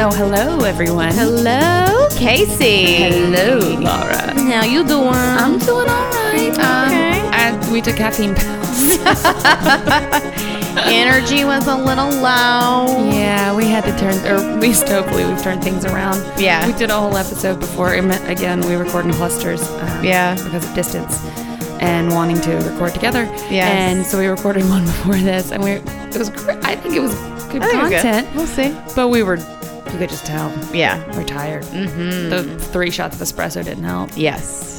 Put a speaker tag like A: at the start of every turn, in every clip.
A: So, hello, everyone.
B: Hello, Casey.
A: Hello, Laura.
B: How you doing?
A: I'm doing all right.
B: Okay.
A: I, we took caffeine pills.
B: Energy was a little low.
A: yeah, we had to turn, or at least hopefully we've turned things around.
B: Yeah.
A: We did a whole episode before. It meant, again, we record in clusters. Um,
B: Yeah.
A: Because of distance and wanting to record together.
B: Yeah.
A: And so we recorded one before this, and we it was great. I think it was good
B: was good.
A: content.
B: We'll see.
A: But we were, you could just tell,
B: Yeah.
A: we're tired. Mm-hmm. The three shots of espresso didn't help.
B: Yes.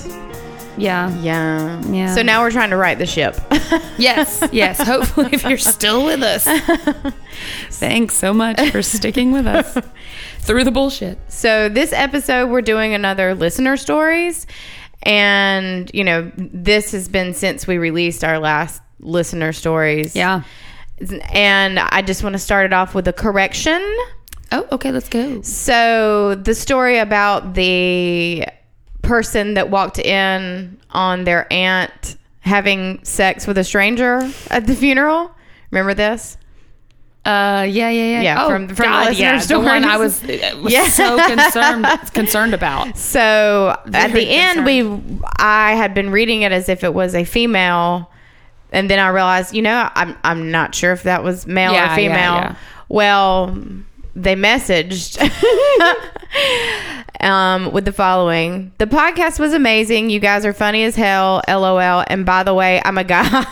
A: Yeah.
B: Yeah.
A: Yeah.
B: So now we're trying to right the ship.
A: Yes, yes. Hopefully, if you're still with us, thanks so much for sticking with us through the bullshit.
B: So this episode we're doing another listener stories and you know this has been since we released our last listener stories.
A: Yeah.
B: And I just want to start it off with a correction.
A: Oh, okay. Let's go.
B: So the story about the person that walked in on their aunt having sex with a stranger at the funeral. Remember this?
A: Uh, yeah, yeah, yeah.
B: Yeah,
A: Oh,
B: from- from
A: God,
B: listener
A: yeah, the one I was, uh, was
B: Yeah.
A: so concerned concerned about.
B: So at
A: Very
B: the end, we I had been reading it as if it was a female, and then I realized, you know, I'm I'm not sure if that was male
A: Yeah,
B: or female.
A: yeah.
B: Well, they messaged um, with the following: The podcast was amazing. You guys are funny as hell. LOL. And by the way, I'm a guy.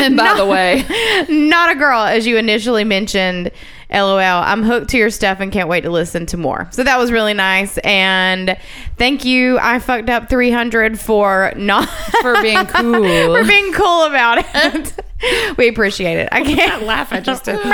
A: And by the way,
B: not a girl, as you initially mentioned. LOL. I'm hooked to your stuff and can't wait to listen to more. So that was really nice. And thank you. I fucked up 300 for not
A: for being cool.
B: for being cool about it. we appreciate it. I can't
A: laugh. I just did.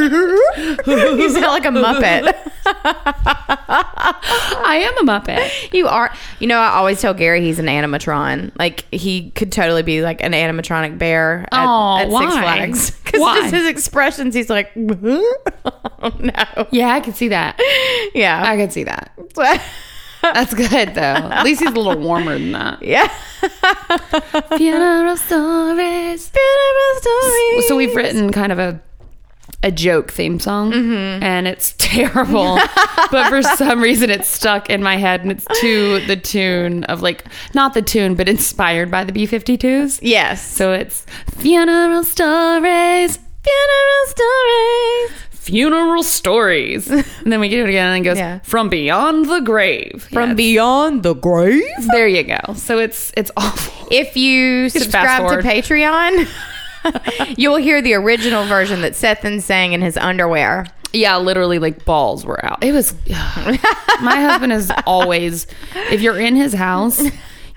B: You sound like a muppet.
A: I am a muppet.
B: You are. You know, I always tell Gary he's an animatron. Like he could totally be like an animatronic bear at,
A: Aw,
B: at Six? Flags. Because his expressions, he's like, oh, no.
A: Yeah, I can see that.
B: Yeah.
A: I can see that. That's good though. At least he's a little warmer than that.
B: yeah.
A: Funeral stories.
B: Beautiful story.
A: So we've written kind of a a joke theme song, mm-hmm. and it's terrible. but for some reason, it's stuck in my head, and it's to the tune of like not the tune, but inspired by the B52s.
B: Yes.
A: So it's funeral stories,
B: Funeral stories.
A: funeral stories, and then we get it again, and it goes
B: Yeah.
A: from beyond the grave.
B: From
A: Yeah,
B: beyond the grave.
A: there you go. So it's it's awful.
B: If you subscribe to
A: forward.
B: Patreon, you'll hear the original version that Sethan sang in his underwear.
A: Yeah, literally, like balls were out. It was. my husband is always, if you're in his house,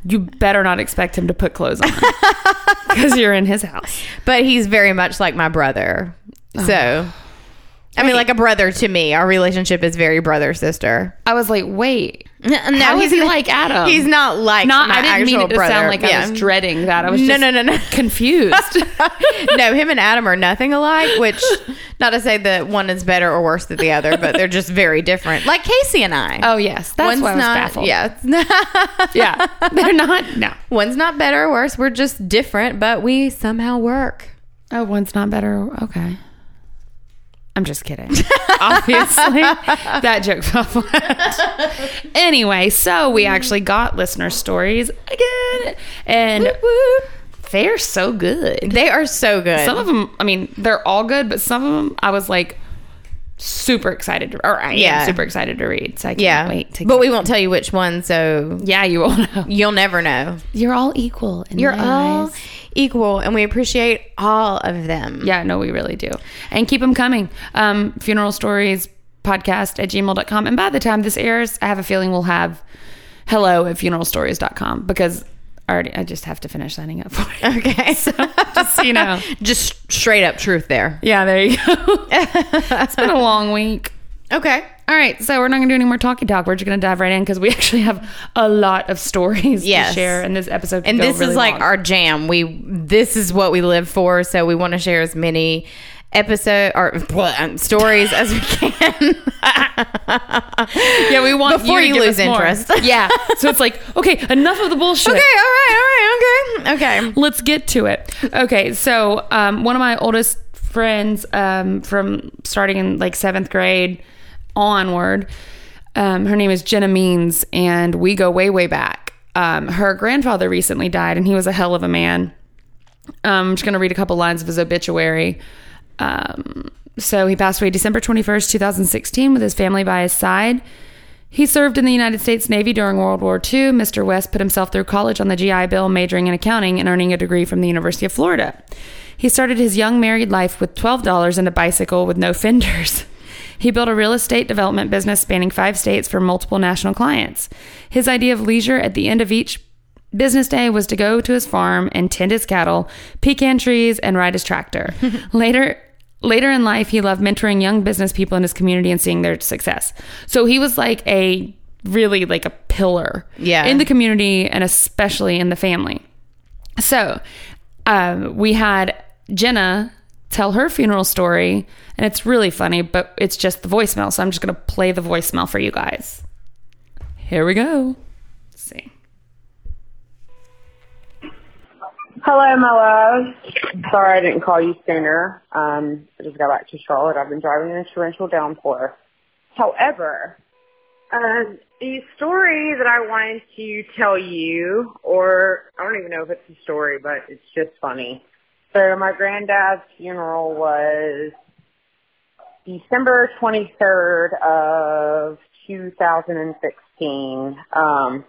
A: you better not expect him to put clothes on because you're in his house.
B: But he's very much like my brother. Oh. So, I mean, like a brother to me. Our relationship is very brother sister.
A: I was like, wait,
B: No,
A: how is he like Adam?
B: He's not like
A: not.
B: my
A: I didn't mean it to
B: brother.
A: sound like I
B: Yeah.
A: was dreading that. I was
B: No,
A: just
B: no, no, no.
A: confused.
B: no, him and Adam are nothing alike, which not to say that one is better or worse than the other, but they're just very different. Like Casey and I.
A: oh yes, that's
B: one's
A: why I was
B: not
A: baffled.
B: yeah.
A: yeah, they're not. No.
B: one's not better or worse. We're just different, but we somehow work.
A: Oh, one's not better. Okay. I'm just kidding. Obviously, that joke fell flat. anyway, so we actually got listener stories again, and they're so good.
B: They are so good.
A: Some of them, I mean, they're all good, but some of them, I was like super excited to, or I
B: Yeah.
A: am super excited to read. So I can't
B: yeah,
A: wait to.
B: but we won't tell you which one, so
A: yeah, you all know.
B: you'll never know.
A: You're all equal. In
B: You're
A: my
B: all
A: eyes.
B: Equal, and we appreciate all of them.
A: Yeah, no, we really do. And keep them coming. Um, funeral stories podcast at gmail.com. And by the time this airs, I have a feeling we'll have hello at funeralstories.com because I already, I just have to finish signing up for it.
B: Okay.
A: So just you know.
B: Just straight up truth there.
A: Yeah, there you go. it's been a long week.
B: Okay.
A: All right, so we're not gonna do any more talky talk. We're just gonna dive right in because we actually have a lot of stories
B: Yes.
A: to share, in this episode.
B: And this
A: really
B: is like
A: long.
B: our jam. We this is what we live for, so we want to share as many episode or um, stories as we can.
A: yeah. We want
B: Before
A: you, to
B: you lose interest.
A: yeah, so it's like okay, enough of the bullshit.
B: Okay, all right, all right, okay. Okay.
A: Let's get to it. Okay, so um, one of my oldest friends um, from starting in like seventh grade onward, um, her name is Jenna Means, and we go way, way back. Um, her grandfather recently died, and he was a hell of a man. Um, I'm just going to read a couple lines of his obituary. Um, so he passed away December 21st, 2016, with his family by his side. He served in the United States Navy during World War II. Mr. West put himself through college on the GI Bill, majoring in accounting and earning a degree from the University of Florida. He started his young married life with $12 and a bicycle with no fenders. He built a real estate development business spanning five states for multiple national clients. His idea of leisure at the end of each business day was to go to his farm and tend his cattle, pecan trees, and ride his tractor. later, later in life, he loved mentoring young business people in his community and seeing their success. So he was like a really like a pillar
B: Yeah.
A: in the community and especially in the family. So um, we had Jenna tell her funeral story, and it's really funny, but it's just the voicemail. So I'm just going to play the voicemail for you guys. Here we go. Let's see.
C: Hello, my love. Sorry I didn't call you sooner. Um, I just got back to Charlotte. I've been driving in a torrential downpour. However, um, the story that I wanted to tell you, or I don't even know if it's a story, but it's just funny. So my granddad's funeral was December 23rd of 2016. Um,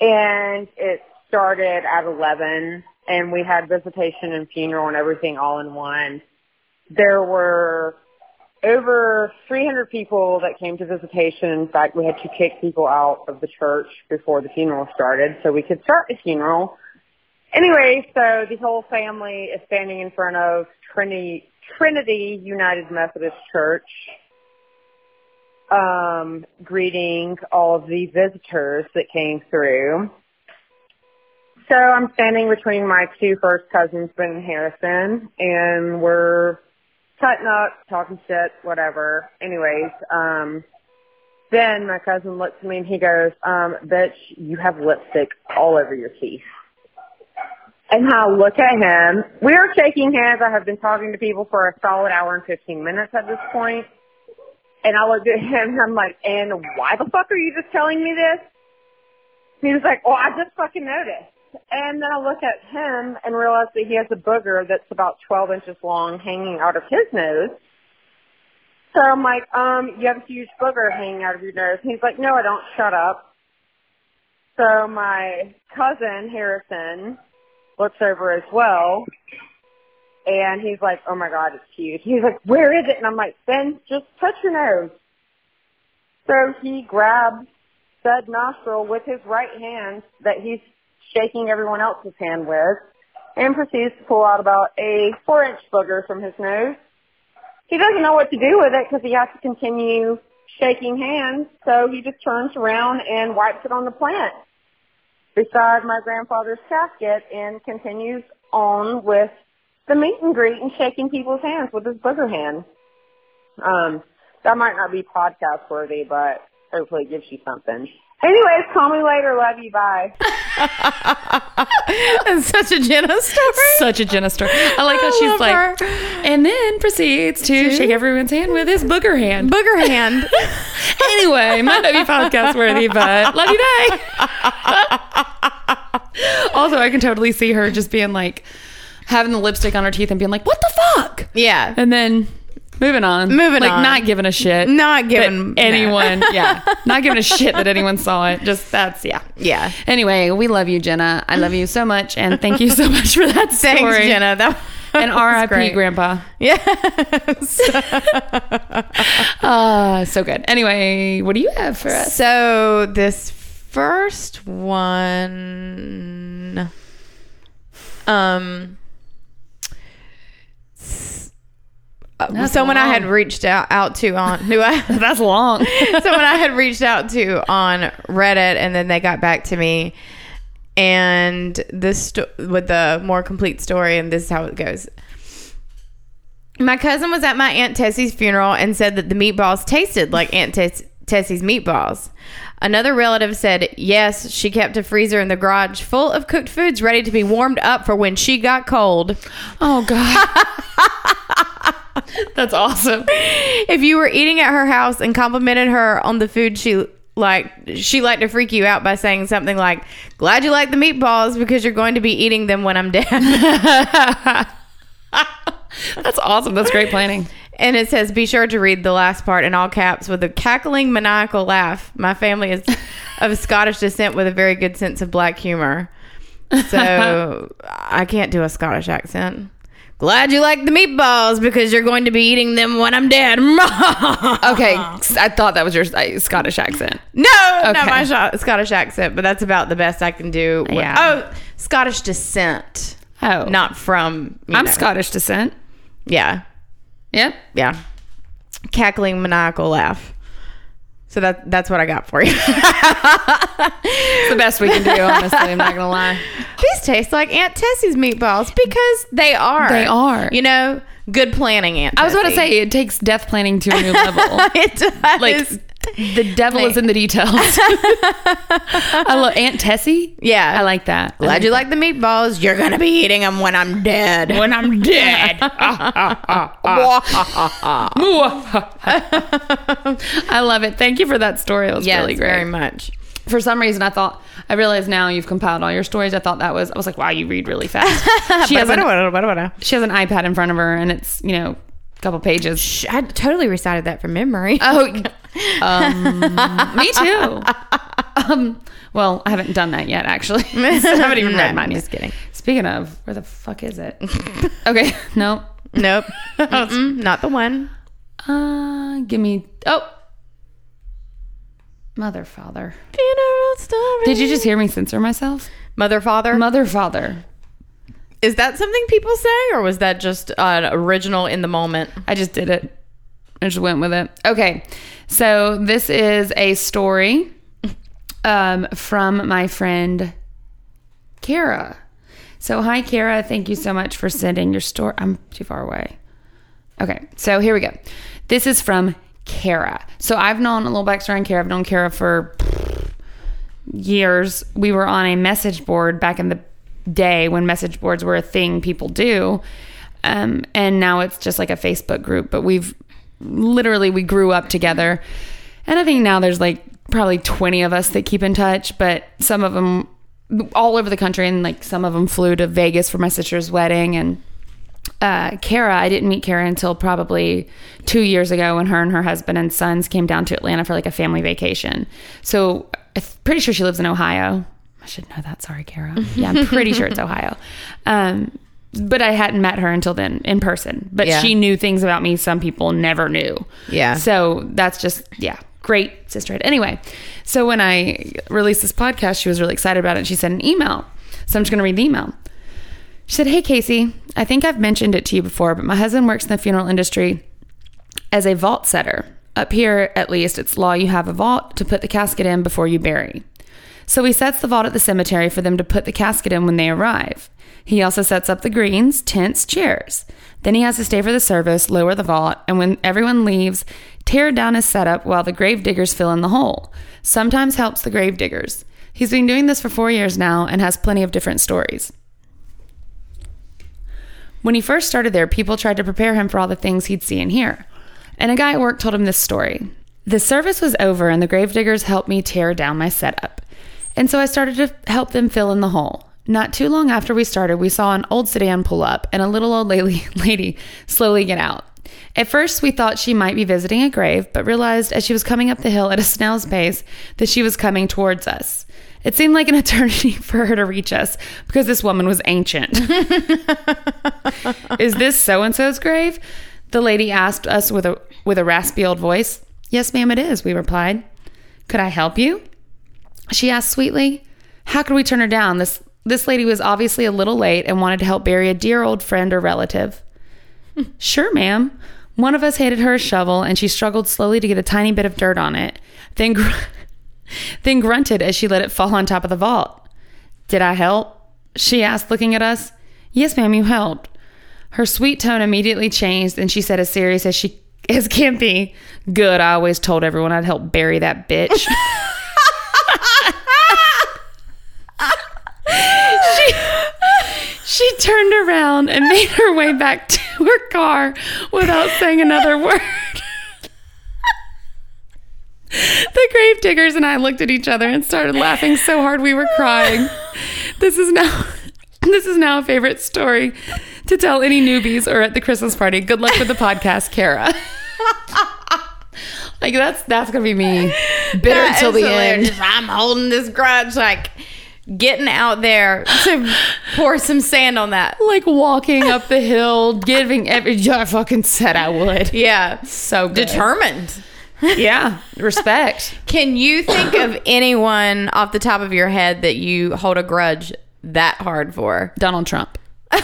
C: and it started at 11 and we had visitation and funeral and everything all in one. There were over 300 people that came to visitation. In fact, we had to kick people out of the church before the funeral started so we could start the funeral. Anyway, so the whole family is standing in front of Trinity, Trinity United Methodist Church, um, greeting all of the visitors that came through. So I'm standing between my two first cousins, Ben and Harrison, and we're cutting up, talking shit, whatever. Anyways, um, then my cousin looks at me and he goes, um, bitch, you have lipstick all over your teeth. And I look at him. We are shaking hands. I have been talking to people for a solid hour and 15 minutes at this point. And I looked at him and I'm like, and why the fuck are you just telling me this? He was like, oh, I just fucking noticed. And then I look at him and realize that he has a booger that's about 12 inches long hanging out of his nose. So I'm like, um, you have a huge booger hanging out of your nose. And he's like, no, I don't. Shut up. So my cousin, Harrison, looks over as well. And he's like, oh my God, it's huge. He's like, where is it? And I'm like, Ben, just touch your nose. So he grabs said nostril with his right hand that he's shaking everyone else's hand with and proceeds to pull out about a four inch booger from his nose. He doesn't know what to do with it because he has to continue shaking hands, so he just turns around and wipes it on the plant beside my grandfather's casket and continues on with the meet and greet and shaking people's hands with his booger hand. Um, that might not be podcast worthy, but hopefully it gives you something. Anyways, call me later. Love you. Bye.
B: Such a Jenna story.
A: Such a Jenna story. I like how
B: I
A: she's like,
B: her.
A: and then proceeds to shake everyone's hand with his booger hand.
B: Booger hand.
A: anyway, might not be podcast worthy, but love you, bye. also, I can totally see her just being like, having the lipstick on her teeth and being like, what the fuck?
B: Yeah.
A: And then moving on.
B: Moving
A: like,
B: on.
A: not giving a shit.
B: Not giving-
A: anyone,
B: no.
A: yeah. Not giving a shit that anyone saw it. Just that's, yeah.
B: Yeah.
A: Anyway, we love you, Jenna. I love you so much. And thank you so much for that story.
B: Thanks, Jenna. That
A: And RIP. Grandpa.
B: Yes.
A: Uh, so good. Anyway, what do you have for us?
B: so this first one, um, s- uh, someone I had reached out, out to on who I
A: That's long.
B: someone I had reached out to on Reddit, and then they got back to me, and this sto- with the more complete story, and this is how it goes. My cousin was at my aunt Tessie's funeral and said that the meatballs tasted like Aunt Tess- Tessie's meatballs. Another relative said yes, she kept a freezer in the garage full of cooked foods ready to be warmed up for when she got cold.
A: oh god. That's awesome.
B: if you were eating at her house and complimented her on the food she like she liked to freak you out by saying something like glad you like the meatballs because you're going to be eating them when i'm dead
A: That's awesome. That's great planning.
B: and it says be sure to read the last part in all caps with a cackling maniacal laugh my family is of scottish descent with a very good sense of black humor so i can't do a scottish accent glad you like the meatballs because you're going to be eating them when i'm dead
A: Okay, I thought that was your uh, Scottish accent.
B: No, not my Sho- Scottish accent, but that's about the best I can do.
A: Yeah.
B: Oh, Scottish descent,
A: Oh,
B: not from.
A: I'm
B: know.
A: Scottish descent.
B: Yeah,
A: Yep.
B: yeah. Cackling maniacal laugh. So that that's what I got for you.
A: It's the best we can do, honestly. I'm not gonna lie.
B: These taste like Aunt Tessie's meatballs because they are.
A: They are.
B: You know, good planning, Aunt.
A: I was about to say it takes death planning to a new level.
B: it does.
A: like the devil is in the details. I love Aunt Tessie.
B: yeah,
A: I like that.
B: Glad you like the meatballs. You're gonna be eating them when I'm dead.
A: when I'm dead. I love it. Thank you for that story. It was
B: yes,
A: really great.
B: very much.
A: For some reason, I thought I realized now you've compiled all your stories. I thought that was I was like, wow, you read really fast. She has an, she has an iPad in front of her, and it's you know couple pages.
B: I totally recited that from memory.
A: Oh, um, me too. Um, well, I haven't done that yet, actually. So I haven't even read mine
B: I'm just kidding.
A: Speaking of, where the fuck is it? okay,
B: nope, Nope. Not the one.
A: Uh, give me. Oh, mother, father.
B: Funeral story.
A: Did you just hear me censor myself?
B: Mother, father?
A: Mother, father.
B: Is that something people say, or was that just an original in the moment?
A: I just did it. I just went with it. Okay. So this is a story um, from my friend Kara. So hi Kara, thank you so much for sending your story. I'm too far away. Okay, so here we go. This is from Kara. So I've known a little backstory on Kara. I've known Kara for years. We were on a message board back in the day when message boards were a thing people do. Um, and now it's just like a Facebook group, but we've literally we grew up together. And I think now there's like probably 20 of us that keep in touch, but some of them all over the country and like some of them flew to Vegas for my sister's wedding and uh, Kara, I didn't meet Kara until probably two years ago when her and her husband and sons came down to Atlanta for like a family vacation. So I'm pretty sure she lives in Ohio. I should know that. Sorry, Kara. Yeah, I'm pretty sure it's Ohio. Um, but I hadn't met her until then in person. But
B: Yeah.
A: she knew things about me some people never knew.
B: Yeah.
A: So that's just, yeah, great sisterhood. Anyway, so when I released this podcast, she was really excited about it. And she sent an email. So I'm just going to read the email. She said, Hey, Casey, I think I've mentioned it to you before, but my husband works in the funeral industry as a vault setter. Up here, at least, it's law you have a vault to put the casket in before you bury. So he sets the vault at the cemetery for them to put the casket in when they arrive. He also sets up the greens, tents, chairs. Then he has to stay for the service, lower the vault, and when everyone leaves, tear down his setup while the grave diggers fill in the hole. Sometimes helps the grave diggers. He's been doing this for four years now and has plenty of different stories. When he first started there, people tried to prepare him for all the things he'd see and hear. And a guy at work told him this story. The service was over, and the gravediggers helped me tear down my setup. And so I started to help them fill in the hole. Not too long after we started, we saw an old sedan pull up and a little old lady, lady slowly get out. At first, we thought she might be visiting a grave, but realized as she was coming up the hill at a snail's pace that she was coming towards us. It seemed like an eternity for her to reach us because this woman was ancient. Is this so and so's grave? The lady asked us with a with a raspy old voice. Yes, ma'am, it is, we replied. Could I help you? She asked sweetly. How could we turn her down? This this lady was obviously a little late and wanted to help bury a dear old friend or relative. sure, ma'am. One of us handed her a shovel, and she struggled slowly to get a tiny bit of dirt on it, then, gr- then grunted as she let it fall on top of the vault. Did I help? She asked, looking at us. Yes, ma'am, you helped. Her sweet tone immediately changed, and she said, as serious as she as can be, "Good. I always told everyone I'd help bury that bitch." she, she turned around and made her way back to her car without saying another word. the grave diggers and I looked at each other and started laughing so hard we were crying. This is now this is now a favorite story to tell any newbies or at the Christmas party. Good luck with the podcast, Kara. like that's that's gonna be me bitter
B: That
A: till the end.
B: I'm holding this grudge, like getting out there to pour some sand on that.
A: Like walking up the hill, giving every. I fucking said I would.
B: Yeah.
A: So good.
B: Determined.
A: Yeah, respect.
B: Can you think of anyone off the top of your head that you hold a grudge that hard for?
A: Donald Trump.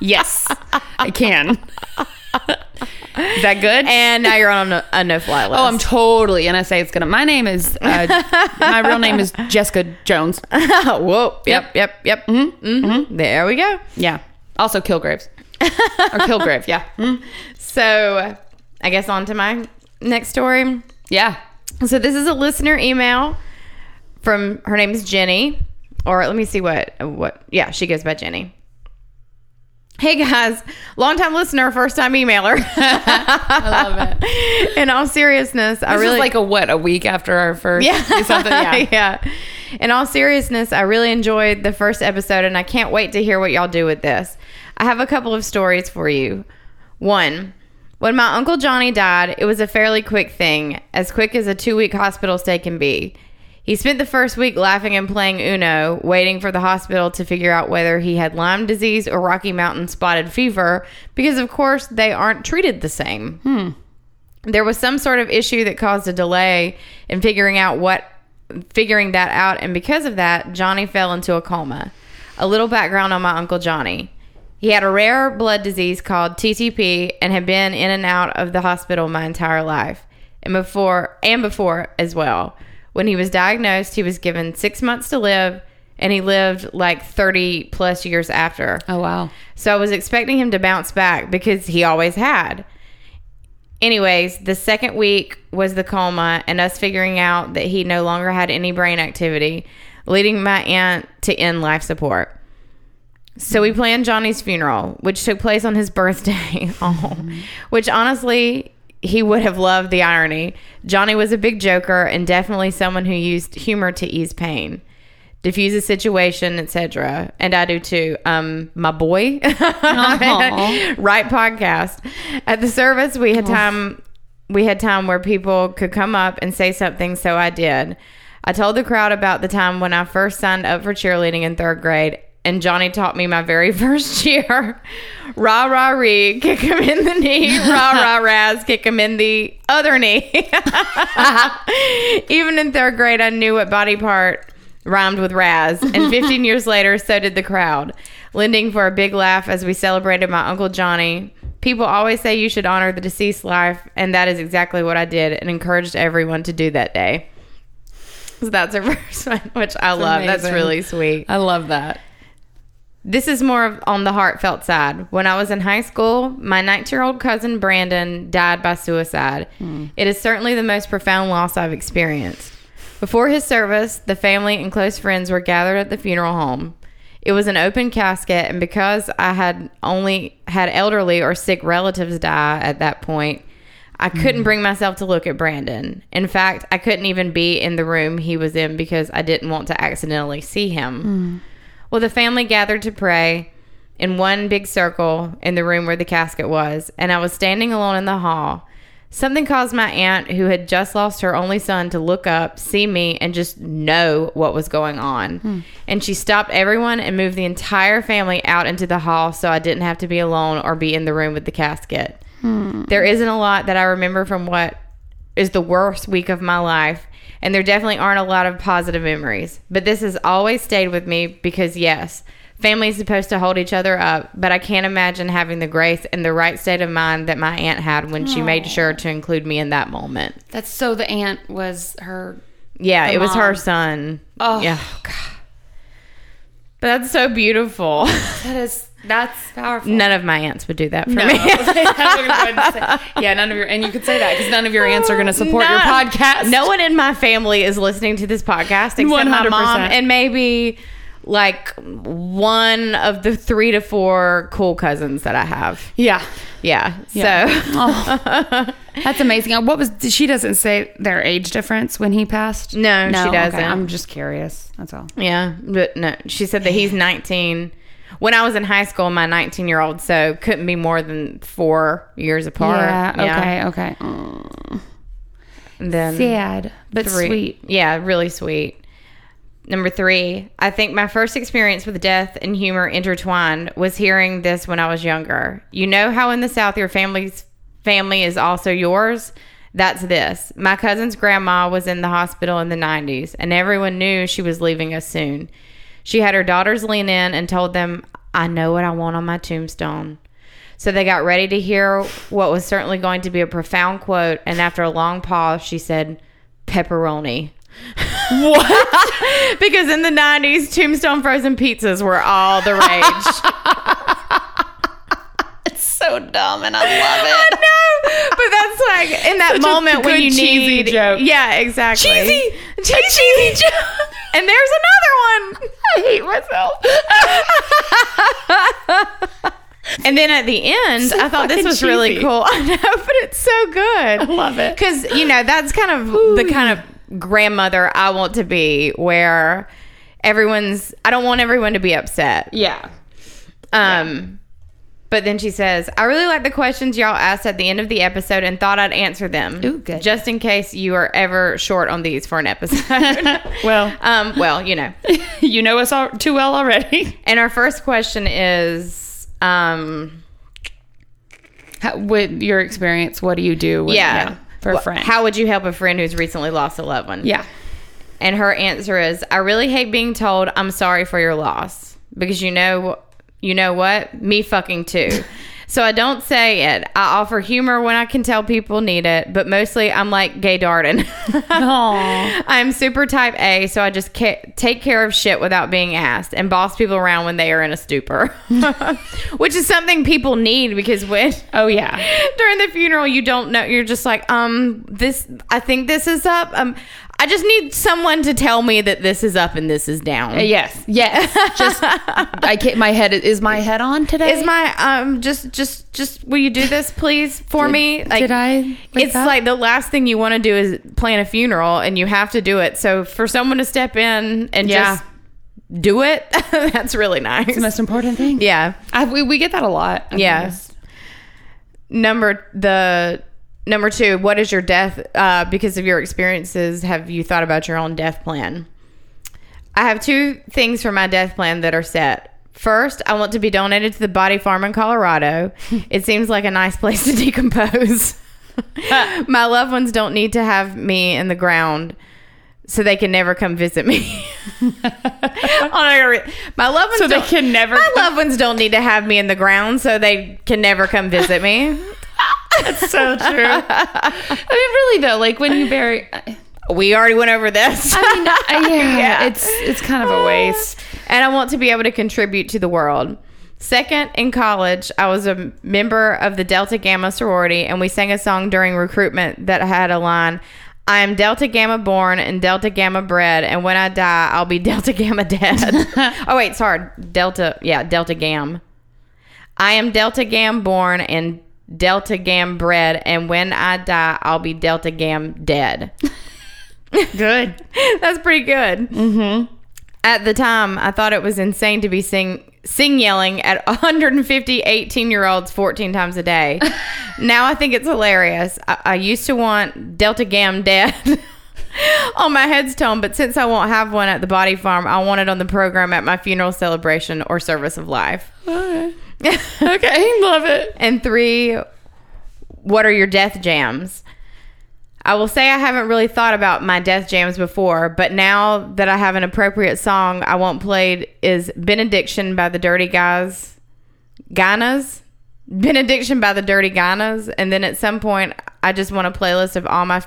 A: yes, I can. Is that good?
B: And now you're on a, a no-fly list.
A: oh, I'm totally NSA. It's gonna. My name is. Uh, my real name is Jessica Jones.
B: Whoa. Yep. Yep. Yep. Mm-hmm. There we go.
A: Yeah. Also Kilgraves. or Kilgrave. Yeah. Mhm.
B: So, I guess on to my next story.
A: Yeah.
B: So this is a listener email from her name is Jenny, or let me see what what yeah she goes by Jenny. Hey guys, longtime listener, first time emailer.
A: I love it.
B: In all seriousness, I really
A: like a what? A week after our first.
B: yeah
A: Something. Yeah.
B: yeah. In all seriousness, I really enjoyed the first episode, and I can't wait to hear what y'all do with this. I have a couple of stories for you. One. When my Uncle Johnny died, it was a fairly quick thing, as quick as a two week hospital stay can be. He spent the first week laughing and playing Uno, waiting for the hospital to figure out whether he had Lyme disease or Rocky Mountain spotted fever, because of course they aren't treated the same. Hmm. There was some sort of issue that caused a delay in figuring out what figuring that out, and because of that, Johnny fell into a coma. A little background on my Uncle Johnny. He had a rare blood disease called TTP and had been in and out of the hospital my entire life. And before and before as well. When he was diagnosed, he was given 6 months to live and he lived like 30 plus years after.
A: Oh wow.
B: So I was expecting him to bounce back because he always had. Anyways, the second week was the coma and us figuring out that he no longer had any brain activity, leading my aunt to end life support. So we planned Johnny's funeral, which took place on his birthday. oh, which honestly, he would have loved the irony. Johnny was a big joker and definitely someone who used humor to ease pain, diffuse a situation, etc. And I do too. Um, my boy, right podcast. At the service, we had time. We had time where people could come up and say something, so I did. I told the crowd about the time when I first signed up for cheerleading in third grade, and Johnny taught me my very first cheer. rah, rah, ree, kick him in the knee. rah, rah, raz, kick him in the other knee. Uh-huh. Even in third grade, I knew what body part rhymed with raz. And 15 years later, so did the crowd, lending for a big laugh as we celebrated my Uncle Johnny. People always say you should honor the deceased life, and that is exactly what I did and encouraged everyone to do that day. So that's a first one, which I love. That's really sweet.
A: I love that.
B: This is more of on the heartfelt side. When I was in high school, my 19 year old cousin Brandon died by suicide. Hmm. It is certainly the most profound loss I've experienced. Before his service, the family and close friends were gathered at the funeral home. It was an open casket, and because I had only had elderly or sick relatives die at that point, I couldn't hmm. bring myself to look at Brandon. In fact, I couldn't even be in the room he was in because I didn't want to accidentally see him. Hmm. Well, the family gathered to pray in one big circle in the room where the casket was, and I was standing alone in the hall. Something caused my aunt, who had just lost her only son, to look up, see me, and just know what was going on. Hmm. And she stopped everyone and moved the entire family out into the hall so I didn't have to be alone or be in the room with the casket. Hmm. There isn't a lot that I remember from what is the worst week of my life, and there definitely aren't a lot of positive memories. But this has always stayed with me because, yes, Family is supposed to hold each other up, but I can't imagine having the grace and the right state of mind that my aunt had when she made sure to include me in that moment.
A: That's so the aunt was her.
B: Yeah, it was her son.
A: Oh,
B: Yeah. But that's so beautiful.
A: That is that's powerful.
B: None of my aunts would do that for
A: No.
B: me.
A: yeah, none of your and you could say that because none of your aunts are going to support your podcast.
B: No one in my family is listening to this podcast except my mom and maybe like one of the three to four cool cousins that I have.
A: Yeah,
B: Yeah.
A: Yeah.
B: So
A: Oh, that's amazing. Uh, What was she doesn't say their age difference when he passed?
B: No, she doesn't.
A: I'm just curious. That's all.
B: yeah, but no, she said that he's 19. When I was in high school, my 19 year old, so couldn't be more than four years apart.
A: Yeah. Okay. Okay. Mm.
B: And then
A: Sad, but
B: three.
A: sweet.
B: Yeah, really sweet. Number three, I think my first experience with death and humor intertwined was hearing this when I was younger. You know how in the South your family's family is also yours? That's this. My cousin's grandma was in the hospital in the 90s, and everyone knew she was leaving us soon. She had her daughters lean in and told them, I know what I want on my tombstone. So they got ready to hear what was certainly going to be a profound quote, and after a long pause, she said, Pepperoni. What? because in the 90s, tombstone frozen pizzas were all the rage.
A: It's so dumb, and I love it.
B: no, but that's like in that
A: Such
B: moment when you
A: cheesy
B: need
A: joke.
B: Yeah, exactly.
A: Cheesy.
B: A cheesy joke. And there's another one.
A: I hate myself.
B: And then at the end,
A: So
B: I thought this was really cool. I know, but it's so good. I
A: love it.
B: because you know that's kind of the kind of grandmother I want to be, where everyone's. I don't want everyone to be upset.
A: yeah.
B: Um, but then she says, "I really like the questions y'all asked at the end of the episode and thought I'd answer them.
A: Ooh, good.
B: Just in case you are ever short on these for an episode.
A: Well,
B: um, well, you know.
A: you know us all too well already.
B: And our first question is, um,
A: How, with your experience, what do you do? With,
B: yeah,
A: for a friend.
B: How would you help a friend who's recently lost a loved one?
A: yeah.
B: And her answer is, I really hate being told I'm sorry for your loss because you know, you know what? Me fucking too. so I don't say it. I offer humor when I can tell people need it, but mostly I'm like gay Darden. I'm super type A, so I just ca- take care of shit without being asked and boss people around when they are in a stupor, which is something people need because when
A: Oh yeah.
B: during the funeral you don't know you're just like um this i think this is up um i just need someone to tell me that this is up and this is down
A: Uh, yes. Yes. Just I can't. My head is my head on today.
B: is my um just just just will you do this please for me like
A: did I
B: it's
A: up?
B: like the last thing you want to do is plan a funeral and you have to do it so for someone to step in and
A: Yeah.
B: just do it that's really nice
A: the most important thing?
B: yeah
A: I, we, we get that a lot. I've
B: Yeah. number the number two what is your death uh, because of your experiences have you thought about your own death plan i have two things for my death plan that are set first i want to be donated to the body farm in colorado it seems like a nice place to decompose my loved ones don't need to have me in the ground so they can never come visit me. My loved ones
A: So they can never
B: My loved ones don't need to have me in the ground, so they can never come visit me.
A: That's so true. I mean, really though, like when you bury.
B: We already went over this.
A: mean, I- yeah,
B: Yeah.
A: it's it's kind of a waste.
B: and I want to be able to contribute to the world. Second, in college, I was a member of the Delta Gamma sorority, and we sang a song during recruitment that had a line I am Delta Gamma born and Delta Gamma bred, and when I die, I'll be Delta Gamma dead. oh, wait, sorry. Delta, yeah, Delta Gam. I am Delta Gam born and Delta Gam bred, and when I die, I'll be Delta Gam dead.
A: Good.
B: That's pretty good. Mm-hmm. At the time, I thought it was insane to be sing sing yelling at 150 18 year olds 14 times a day. now I think it's hilarious. I, I used to want Delta Gam dead on my headstone, but since I won't have one at the body farm, I want it on the program at my funeral celebration or service of life.
A: okay, love it.
B: And three, what are your death jams? I will say I haven't really thought about my death jams before, but now that I have an appropriate song I want played is Benediction by the Dirty Guys. Guv'nahs? Benediction by the Dirty Guv'nahs. And then at some point, I just want a playlist of all my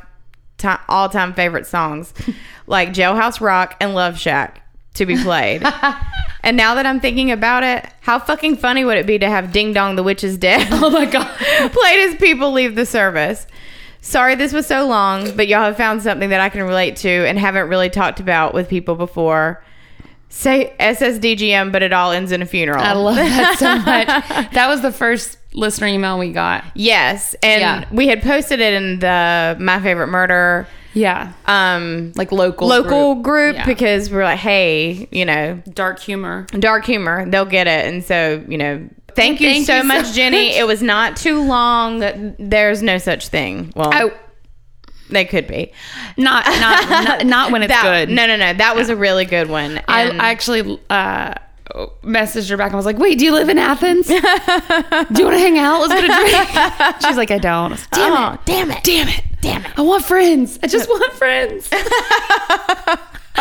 B: ti all time favorite songs, like Jailhouse Rock and Love Shack, to be played. and now that I'm thinking about it, how fucking funny would it be to have Ding Dong the Witch is Dead?
A: Oh my god.
B: played as people leave the service. Sorry this was so long, but y'all have found something that I can relate to and haven't really talked about with people before. Say SSDGM, but it all ends in a funeral.
A: I love that so much. That was the first listener email we got.
B: yes, and
A: Yeah.
B: we had posted it in the My Favorite Murder
A: Yeah.
B: um
A: Like local
B: local group,
A: Yeah.
B: because we're like, hey, you know,
A: dark humor.
B: dark humor, they'll get it, and so you know. Thank you
A: Thank
B: so
A: you so
B: much, Jenny.
A: much.
B: It was not too long. There's no such thing. Well,
A: Oh,
B: they could be.
A: not not not, not when it's
B: That-
A: good.
B: No, no, no. That was a really good one.
A: I,
B: And-
A: I actually uh, messaged her back. I was like, "Wait, do you live in Athens? do you want to hang out? Let's get a drink." She's like, "I don't." Like, Damn
B: Oh,
A: it!
B: damn it.
A: Damn it! Damn it! I want friends. I just want friends.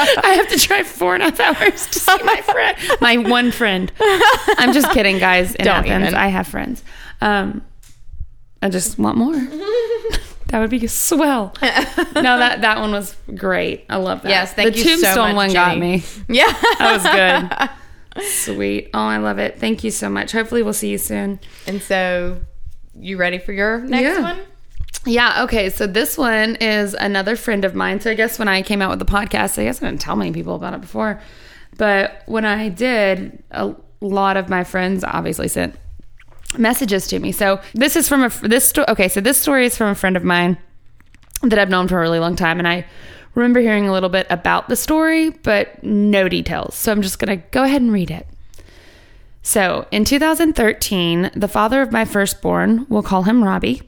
A: I have to drive four and a half hours to see my friend, my one friend. I'm just kidding, guys. In
B: Don't
A: Athens,
B: even.
A: I have friends. Um, I just want more. that would be swell. No, that that one was great. I love that.
B: Yes, thank
A: the
B: you so
A: Tombstone
B: much,
A: one got me.
B: yeah.
A: That was good. Sweet. Oh, I love it. Thank you so much. Hopefully, we'll see you soon.
B: and so, you ready for your next
A: Yeah.
B: one?
A: Yeah. Okay. So this one is another friend of mine. So I guess when I came out with the podcast, I guess I didn't tell many people about it before, but when I did, a lot of my friends obviously sent messages to me. So this is from a this sto- okay. So this story is from a friend of mine that I've known for a really long time, and I remember hearing a little bit about the story, but no details. So I'm just gonna go ahead and read it. So, in 2013, the father of my firstborn, we'll call him Robbie,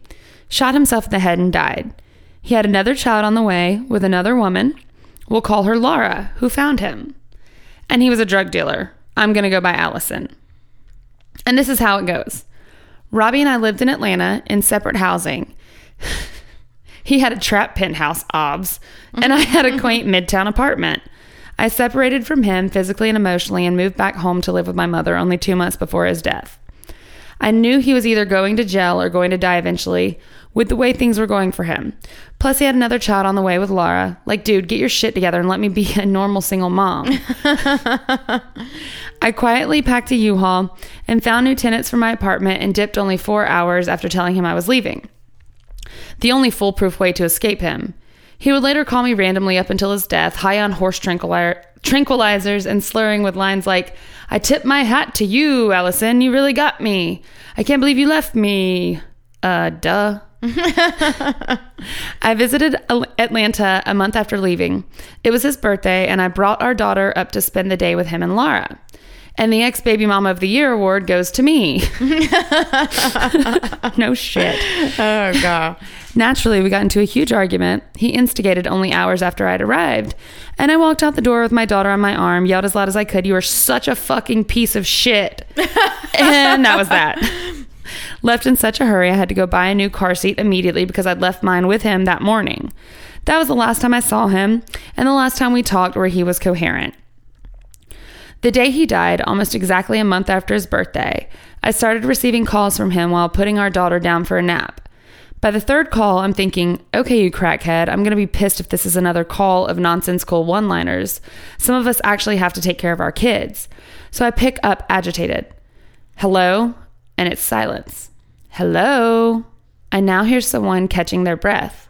A: shot himself in the head and died. He had another child on the way with another woman, we'll call her Laura, who found him. And he was a drug dealer. I'm going to go by Allison. And this is how it goes Robbie and I lived in Atlanta in separate housing. he had a trap penthouse, obs, and I had a quaint mm-hmm. midtown apartment. I separated from him physically and emotionally and moved back home to live with my mother only two months before his death. I knew he was either going to jail or going to die eventually with the way things were going for him. Plus, he had another child on the way with Laura. Like, dude, get your shit together and let me be a normal single mom. I quietly packed a U Haul and found new tenants for my apartment and dipped only four hours after telling him I was leaving. The only foolproof way to escape him. He would later call me randomly up until his death, high on horse tranquili- tranquilizers and slurring with lines like, I tip my hat to you, Allison. You really got me. I can't believe you left me. Uh, duh. I visited Atlanta a month after leaving. It was his birthday, and I brought our daughter up to spend the day with him and Laura. And the ex baby mama of the year award goes to me. no shit.
B: Oh, God.
A: Naturally, we got into a huge argument. He instigated only hours after I'd arrived. And I walked out the door with my daughter on my arm, yelled as loud as I could, You are such a fucking piece of shit. and that was that. Left in such a hurry, I had to go buy a new car seat immediately because I'd left mine with him that morning. That was the last time I saw him, and the last time we talked where he was coherent. The day he died, almost exactly a month after his birthday, I started receiving calls from him while putting our daughter down for a nap. By the third call, I'm thinking, okay, you crackhead, I'm going to be pissed if this is another call of nonsensical one liners. Some of us actually have to take care of our kids. So I pick up agitated. Hello? And it's silence. Hello? I now hear someone catching their breath,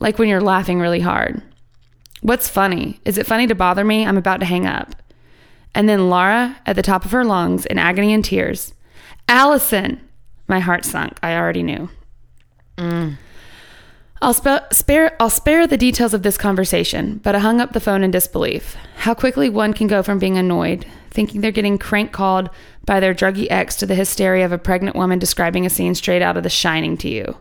A: like when you're laughing really hard. What's funny? Is it funny to bother me? I'm about to hang up. And then Laura, at the top of her lungs, in agony and tears, Allison! My heart sunk. I already knew. I'll spa- spare I'll spare the details of this conversation, but I hung up the phone in disbelief. How quickly one can go from being annoyed, thinking they're getting crank called by their druggy ex to the hysteria of a pregnant woman describing a scene straight out of The Shining to you.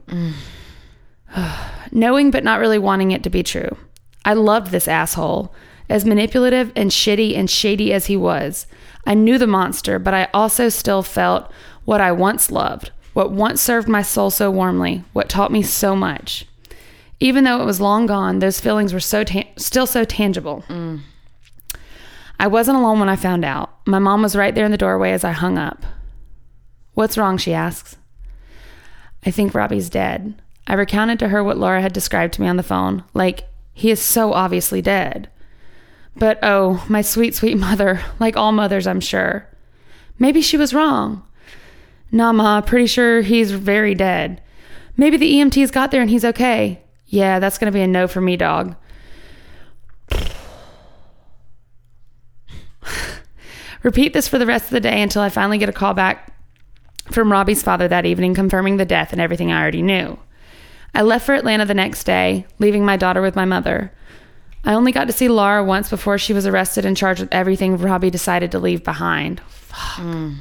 A: Knowing but not really wanting it to be true. I loved this asshole. As manipulative and shitty and shady as he was, I knew the monster, but I also still felt what I once loved, what once served my soul so warmly, what taught me so much. Even though it was long gone, those feelings were so ta- still so tangible. I wasn't alone when I found out. My mom was right there in the doorway as I hung up. What's wrong? she asks. I think Robbie's dead. I recounted to her what Laura had described to me on the phone. Like, he is so obviously dead. But oh, my sweet, sweet mother, like all mothers, I'm sure. Maybe she was wrong. Nah, Ma, pretty sure he's very dead. Maybe the EMTs got there and he's okay. Yeah, that's gonna be a no for me, dog. Repeat this for the rest of the day until I finally get a call back from Robbie's father that evening confirming the death and everything I already knew. I left for Atlanta the next day, leaving my daughter with my mother. I only got to see Laura once before she was arrested and charged with everything Robbie decided to leave behind. Fuck. Hmm.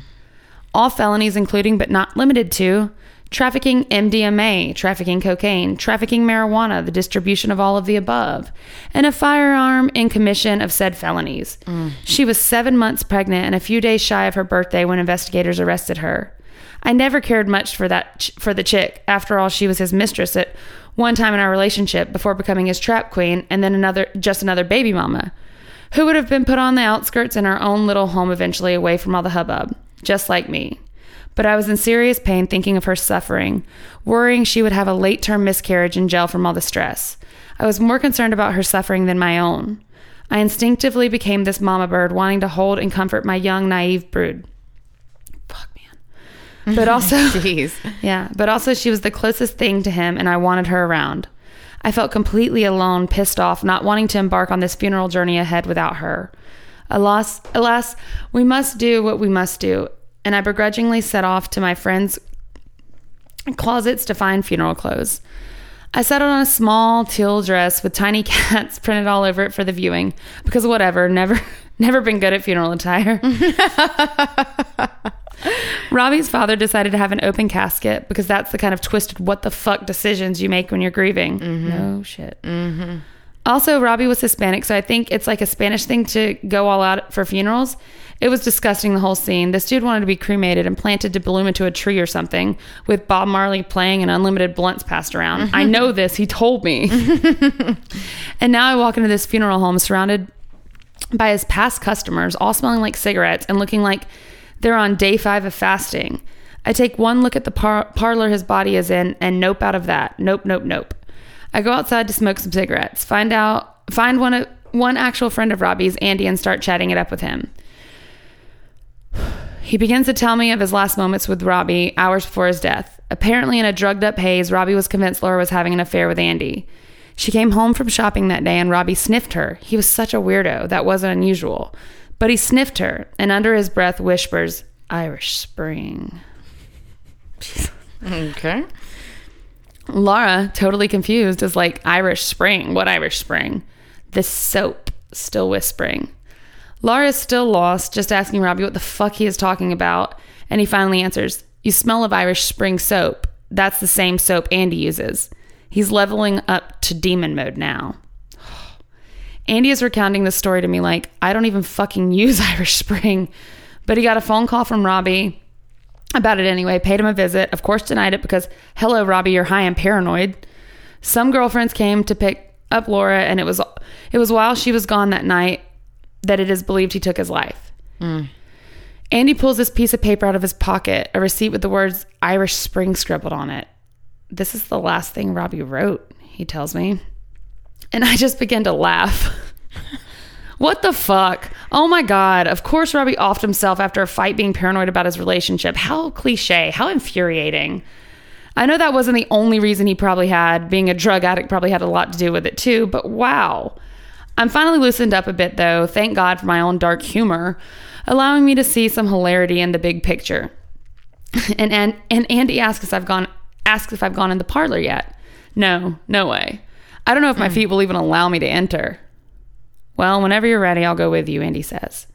A: All felonies, including but not limited to trafficking MDMA, trafficking cocaine, trafficking marijuana, the distribution of all of the above, and a firearm in commission of said felonies. Mm. She was seven months pregnant and a few days shy of her birthday when investigators arrested her. I never cared much for that ch- for the chick. After all, she was his mistress at one time in our relationship before becoming his trap queen, and then another just another baby mama, who would have been put on the outskirts in our own little home eventually, away from all the hubbub, just like me. But I was in serious pain thinking of her suffering, worrying she would have a late term miscarriage in jail from all the stress. I was more concerned about her suffering than my own. I instinctively became this mama bird, wanting to hold and comfort my young, naive brood. But also,
B: Jeez.
A: yeah, but also she was the closest thing to him, and I wanted her around. I felt completely alone, pissed off, not wanting to embark on this funeral journey ahead without her. Alas, alas, we must do what we must do, and I begrudgingly set off to my friend's closets to find funeral clothes. I settled on a small teal dress with tiny cats printed all over it for the viewing, because whatever, never, never been good at funeral attire. Robbie's father decided to have an open casket because that's the kind of twisted what the fuck decisions you make when you're grieving. Mm-hmm. No shit. Mm-hmm. Also, Robbie was Hispanic, so I think it's like a Spanish thing to go all out for funerals. It was disgusting, the whole scene. This dude wanted to be cremated and planted to bloom into a tree or something, with Bob Marley playing and unlimited blunts passed around. Mm-hmm. I know this, he told me. and now I walk into this funeral home surrounded by his past customers, all smelling like cigarettes and looking like they're on day five of fasting. I take one look at the par- parlor his body is in and nope out of that. Nope, nope, nope. I go outside to smoke some cigarettes, find out, find one of, one actual friend of Robbie's, Andy, and start chatting it up with him. He begins to tell me of his last moments with Robbie hours before his death. Apparently, in a drugged up haze, Robbie was convinced Laura was having an affair with Andy. She came home from shopping that day and Robbie sniffed her. He was such a weirdo. That wasn't unusual. But he sniffed her and under his breath whispers, Irish Spring.
B: Okay.
A: Laura, totally confused, is like, Irish Spring? What Irish Spring? The soap, still whispering. Laura is still lost, just asking Robbie what the fuck he is talking about. And he finally answers, You smell of Irish Spring soap. That's the same soap Andy uses. He's leveling up to demon mode now. Andy is recounting this story to me like, I don't even fucking use Irish Spring. But he got a phone call from Robbie about it anyway, paid him a visit, of course denied it because, hello, Robbie, you're high and paranoid. Some girlfriends came to pick up Laura, and it was it was while she was gone that night that it is believed he took his life. Mm. Andy pulls this piece of paper out of his pocket, a receipt with the words Irish Spring scribbled on it. This is the last thing Robbie wrote, he tells me. And I just begin to laugh. what the fuck? Oh my God. Of course, Robbie offed himself after a fight being paranoid about his relationship. How cliche. How infuriating. I know that wasn't the only reason he probably had. Being a drug addict probably had a lot to do with it too, but wow. I'm finally loosened up a bit though. Thank God for my own dark humor, allowing me to see some hilarity in the big picture. and and, and Andy asks if I've gone asks if I've gone in the parlor yet. No, no way. I don't know if my hmm. feet will even allow me to enter. Well, whenever you're ready, I'll go with you, Andy says.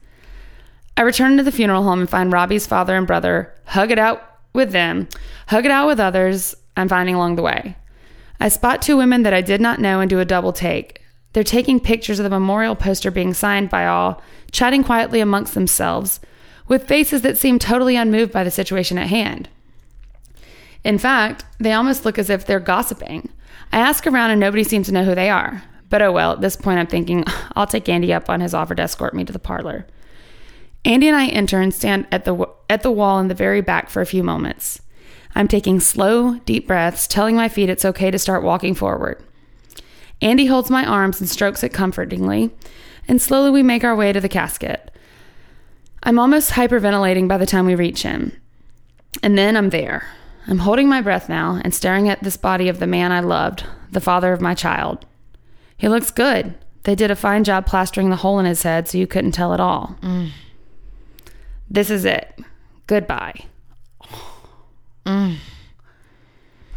A: I return to the funeral home and find Robbie's father and brother, hug it out with them, hug it out with others I'm finding along the way. I spot two women that I did not know and do a double take. They're taking pictures of the memorial poster being signed by all, chatting quietly amongst themselves, with faces that seem totally unmoved by the situation at hand. In fact, they almost look as if they're gossiping. I ask around and nobody seems to know who they are. But oh well, at this point I'm thinking I'll take Andy up on his offer to escort me to the parlor. Andy and I enter and stand at the at the wall in the very back for a few moments. I'm taking slow, deep breaths, telling my feet it's okay to start walking forward. Andy holds my arms and strokes it comfortingly, and slowly we make our way to the casket. I'm almost hyperventilating by the time we reach him. And then I'm there. I'm holding my breath now and staring at this body of the man I loved, the father of my child. He looks good. They did a fine job plastering the hole in his head so you couldn't tell at all. This is it. Goodbye. Mm.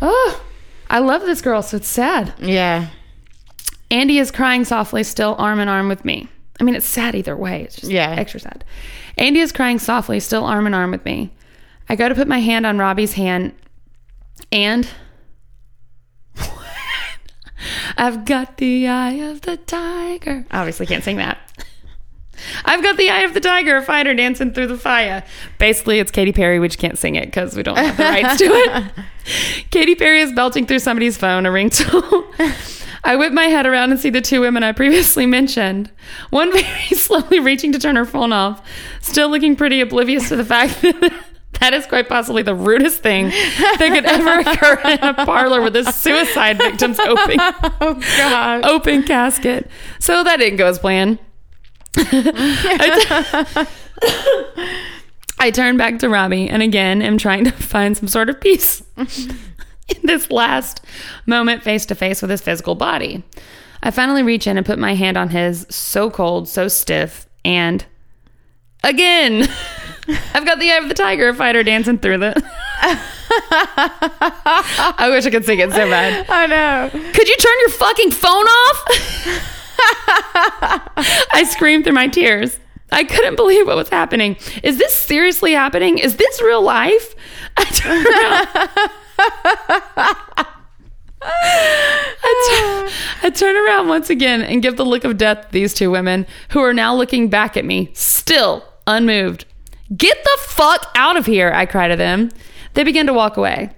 A: Oh, I love this girl, so it's sad.
B: Yeah.
A: Andy is crying softly, still arm in arm with me. I mean, it's sad either way. It's just
B: Yeah.
A: extra sad. Andy is crying softly, still arm in arm with me. I go to put my hand on Robbie's hand, and I've got the eye of the tiger. Obviously, can't sing that. I've got the eye of the tiger, a fighter dancing through the fire. Basically, it's Katy Perry. We just can't sing it because we don't have the rights to it. Katy Perry is belting through somebody's phone, a ringtone. I whip my head around and see the two women I previously mentioned. One very slowly reaching to turn her phone off, still looking pretty oblivious to the fact that that is quite possibly the rudest thing that could ever occur in a parlor with a suicide victim's open,
B: Oh God.
A: open casket. So that didn't go as planned. I, t- I turn back to Robbie and again am trying to find some sort of peace in this last moment face to face with his physical body. I finally reach in and put my hand on his, so cold, so stiff, and again, I've got the eye of the tiger fighter dancing through the. I wish I could sing it so bad.
B: I know.
A: Could you turn your fucking phone off? I screamed through my tears. I couldn't believe what was happening. Is this seriously happening? Is this real life? I turn around. I, turn around once again and give the look of death to these two women who are now looking back at me, still unmoved. Get the fuck out of here, I cry to them. They begin to walk away.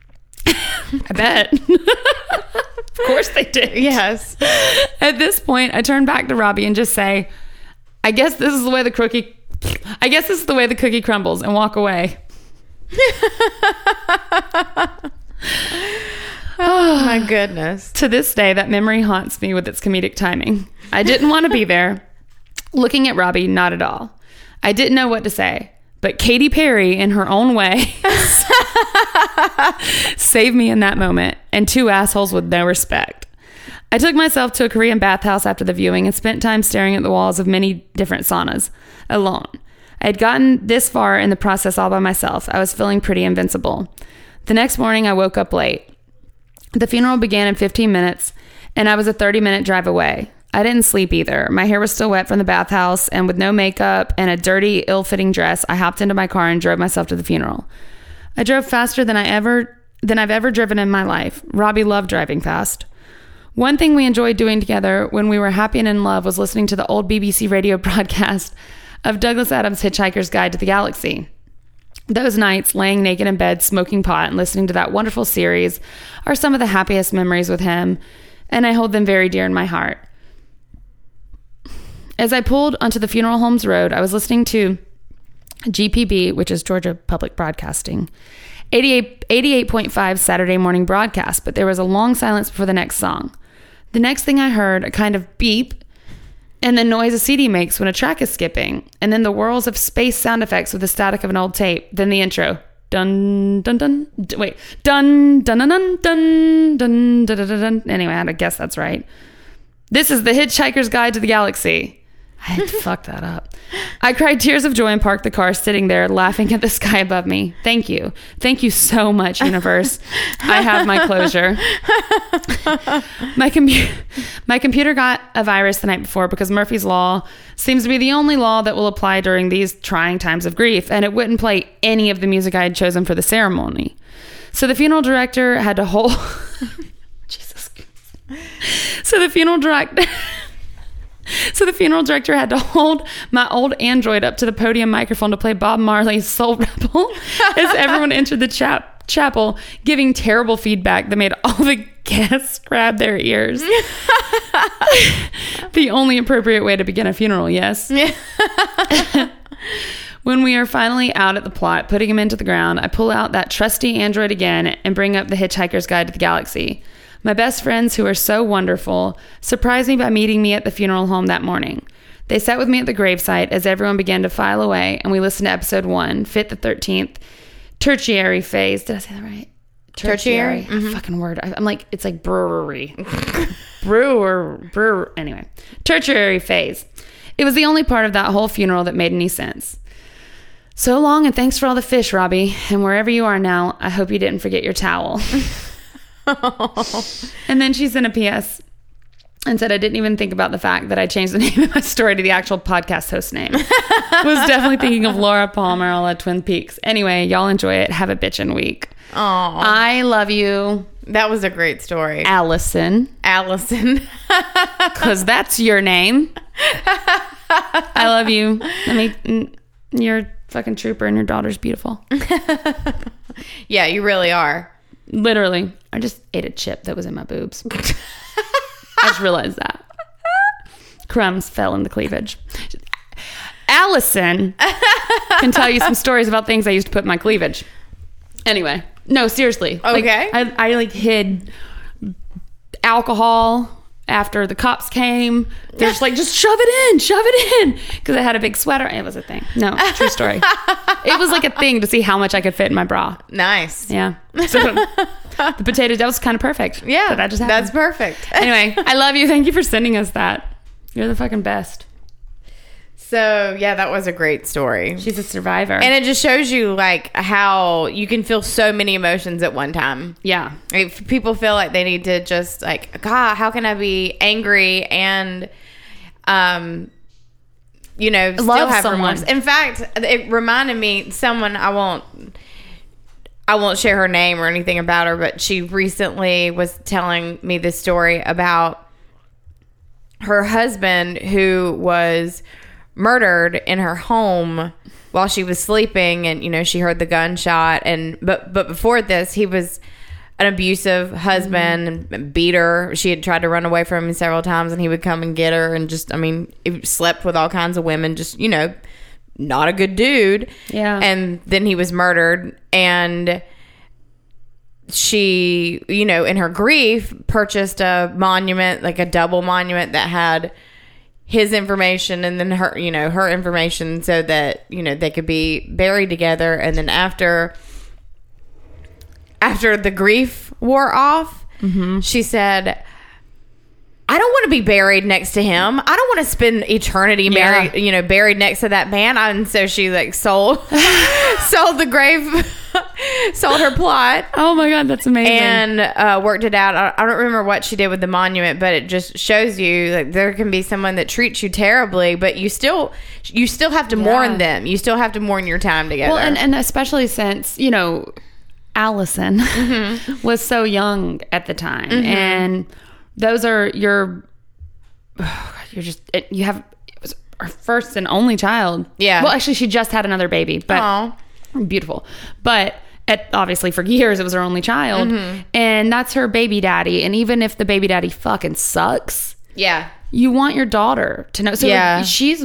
A: I bet. of course they did.
B: Yes.
A: At this point, I turn back to Robbie and just say, I guess this is the way the cookie I guess this is the way the cookie crumbles and walk away.
B: Oh my goodness.
A: To this day, that memory haunts me with its comedic timing. I didn't want to be there. Looking at Robbie, not at all. I didn't know what to say. But Katy Perry, in her own way, saved me in that moment, and two assholes with no respect. I took myself to a Korean bathhouse after the viewing and spent time staring at the walls of many different saunas alone. I had gotten this far in the process all by myself. I was feeling pretty invincible. The next morning, I woke up late. The funeral began in 15 minutes, and I was a 30 minute drive away. I didn't sleep either. My hair was still wet from the bathhouse, and with no makeup and a dirty, ill fitting dress, I hopped into my car and drove myself to the funeral. I drove faster than I ever than I've ever driven in my life. Robbie loved driving fast. One thing we enjoyed doing together when we were happy and in love was listening to the old BBC radio broadcast of Douglas Adams' Hitchhiker's Guide to the Galaxy. Those nights, laying naked in bed, smoking pot, and listening to that wonderful series are some of the happiest memories with him, and I hold them very dear in my heart. As I pulled onto the funeral homes road, I was listening to GPB, which is Georgia Public Broadcasting, 88, 88.5 Saturday morning broadcast, but there was a long silence before the next song. The next thing I heard, a kind of beep, and the noise a CD makes when a track is skipping, and then the whirls of space sound effects with the static of an old tape, then the intro. Dun dun dun. d- Wait, dun dun dun dun dun dun dun dun dun. dun. Anyway, I guess that's right. This is the Hitchhiker's Guide to the Galaxy. I had fucked that up. I cried tears of joy and parked the car, sitting there laughing at the sky above me. Thank you. Thank you so much, universe. I have my closure. my, compu- my computer got a virus the night before because Murphy's Law seems to be the only law that will apply during these trying times of grief, and it wouldn't play any of the music I had chosen for the ceremony. So the funeral director had to hold. Jesus. So the funeral director. So the funeral director had to hold my old Android up to the podium microphone to play Bob Marley's Soul Rebel as everyone entered the chap chapel giving terrible feedback that made all the guests grab their ears. the only appropriate way to begin a funeral, yes. When we are finally out at the plot, putting him into the ground, I pull out that trusty Android again and bring up the Hitchhiker's Guide to the Galaxy. My best friends, who are so wonderful, surprised me by meeting me at the funeral home that morning. They sat with me at the gravesite as everyone began to file away, and we listened to episode one, Fit the 13th, tertiary phase. Did I say that right?
B: Tertiary? Mm-hmm.
A: Fucking word. I, I'm like, it's like brewery. brewer, brewer. Anyway, tertiary phase. It was the only part of that whole funeral that made any sense. So long and thanks for all the fish, Robbie. And wherever you are now, I hope you didn't forget your towel. and then she sent a PS and said I didn't even think about the fact that I changed the name of my story to the actual podcast host name. Was definitely thinking of Laura Palmer a la Twin Peaks. Anyway, y'all enjoy it. Have a bitchin' week.
B: Oh,
A: I love you,
B: that was a great story.
A: Allison,
B: Allison.
A: because that's your name. I love you. I mean, you're a fucking trooper and your daughter's beautiful.
B: yeah, you really are.
A: Literally, I just ate a chip that was in my boobs. I just realized that. Crumbs fell in the cleavage. Allison can tell you some stories about things I used to put in my cleavage. Anyway, no, seriously. Like,
B: Okay.
A: I, I like hid alcohol after the cops came. They're just like, just shove it in, shove it in. Because I had a big sweater. It was a thing. No, true story. it was like a thing to see how much I could fit in my bra.
B: Nice.
A: Yeah. So the potato that was kind of perfect.
B: Yeah,
A: That, that just
B: that's perfect.
A: anyway, I love you. Thank you for sending us that. You're the fucking best.
B: So yeah, that was a great story.
A: She's a survivor.
B: And it just shows you like how you can feel so many emotions at one time.
A: yeah.
B: If people feel like they need to just like, God, how can I be angry and, um, you know, still
A: Love
B: have
A: someone.
B: remorse? In fact, it reminded me someone I won't. I won't share her name or anything about her, but she recently was telling me this story about her husband who was murdered in her home while she was sleeping and you know she heard the gunshot and but but before this he was an abusive husband mm-hmm. and beat her. She had tried to run away from him several times and he would come and get her and just i mean he slept with all kinds of women just you know not a good dude.
A: Yeah.
B: and then he was murdered and she, you know, in her grief, purchased a monument, like a double monument that had his information and then her, you know, her information so that, you know, they could be buried together. And then after, after the grief wore off, mm-hmm. she said, I don't want to be buried next to him. I don't want to spend eternity married,
A: Yeah.
B: you know, buried next to that man. And so she like sold, sold the grave, sold her plot
A: Oh my God, that's amazing.
B: and uh, worked it out. I, I don't remember what she did with the monument, but it just shows you like there can be someone that treats you terribly, but you still you still have to mourn them. You still have to mourn your time together.
A: well, and, and especially since, you know, Allison
B: Mm-hmm.
A: was so young at the time. And those are your, you're just, it, you have, it was our first and only child.
B: Yeah.
A: Well, actually, she just had another baby, but
B: Aw.
A: beautiful. But at, obviously for years it was her only child,
B: Mm-hmm.
A: and that's her baby daddy. And even if the baby daddy fucking sucks,
B: yeah,
A: you want your daughter to know. So
B: Yeah.
A: she's,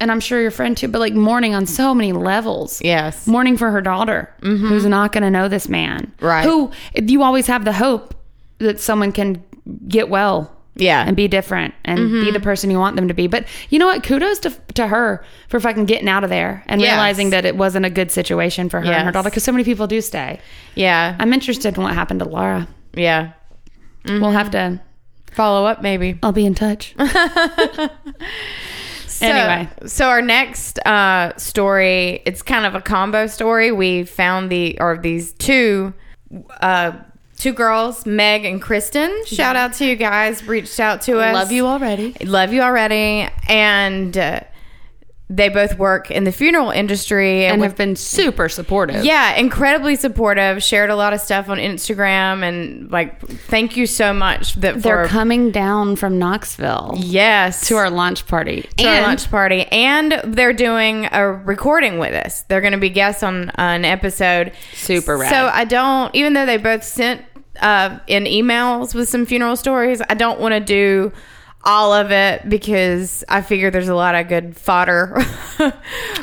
A: and I'm sure your friend too, but like mourning on so many levels.
B: yes,
A: Mourning for her daughter, who's not going to know this man.
B: Right.
A: Who you always have the hope that someone can get well
B: yeah,
A: and be different and be the person you want them to be. But you know what? Kudos to, to her for fucking getting out of there and
B: Yes.
A: realizing that it wasn't a good situation for her and her daughter because so many people do stay.
B: yeah,
A: I'm interested in what happened to Laura.
B: yeah.
A: We'll have to,
B: Follow up, maybe.
A: I'll be in touch.
B: So,
A: Anyway.
B: so our next uh, story, it's kind of a combo story. We found the or these two uh, two girls, Meg and Kristen. Shout out to you guys. Reached out to us.
A: Love you already.
B: Love you already. And uh, they both work in the funeral industry
A: and
B: with
A: have been super supportive.
B: yeah, incredibly supportive. Shared a lot of stuff on Instagram, and like, thank you so much that
A: They're
B: for
A: coming down from Knoxville
B: yes
A: to our lunch party.
B: to our
A: And-
B: lunch party, and they're doing a recording with us. They're going to be guests on an episode.
A: Super rad.
B: So I don't, even though they both sent uh, in emails with some funeral stories, I don't want to do all of it because I figure there's a lot of good fodder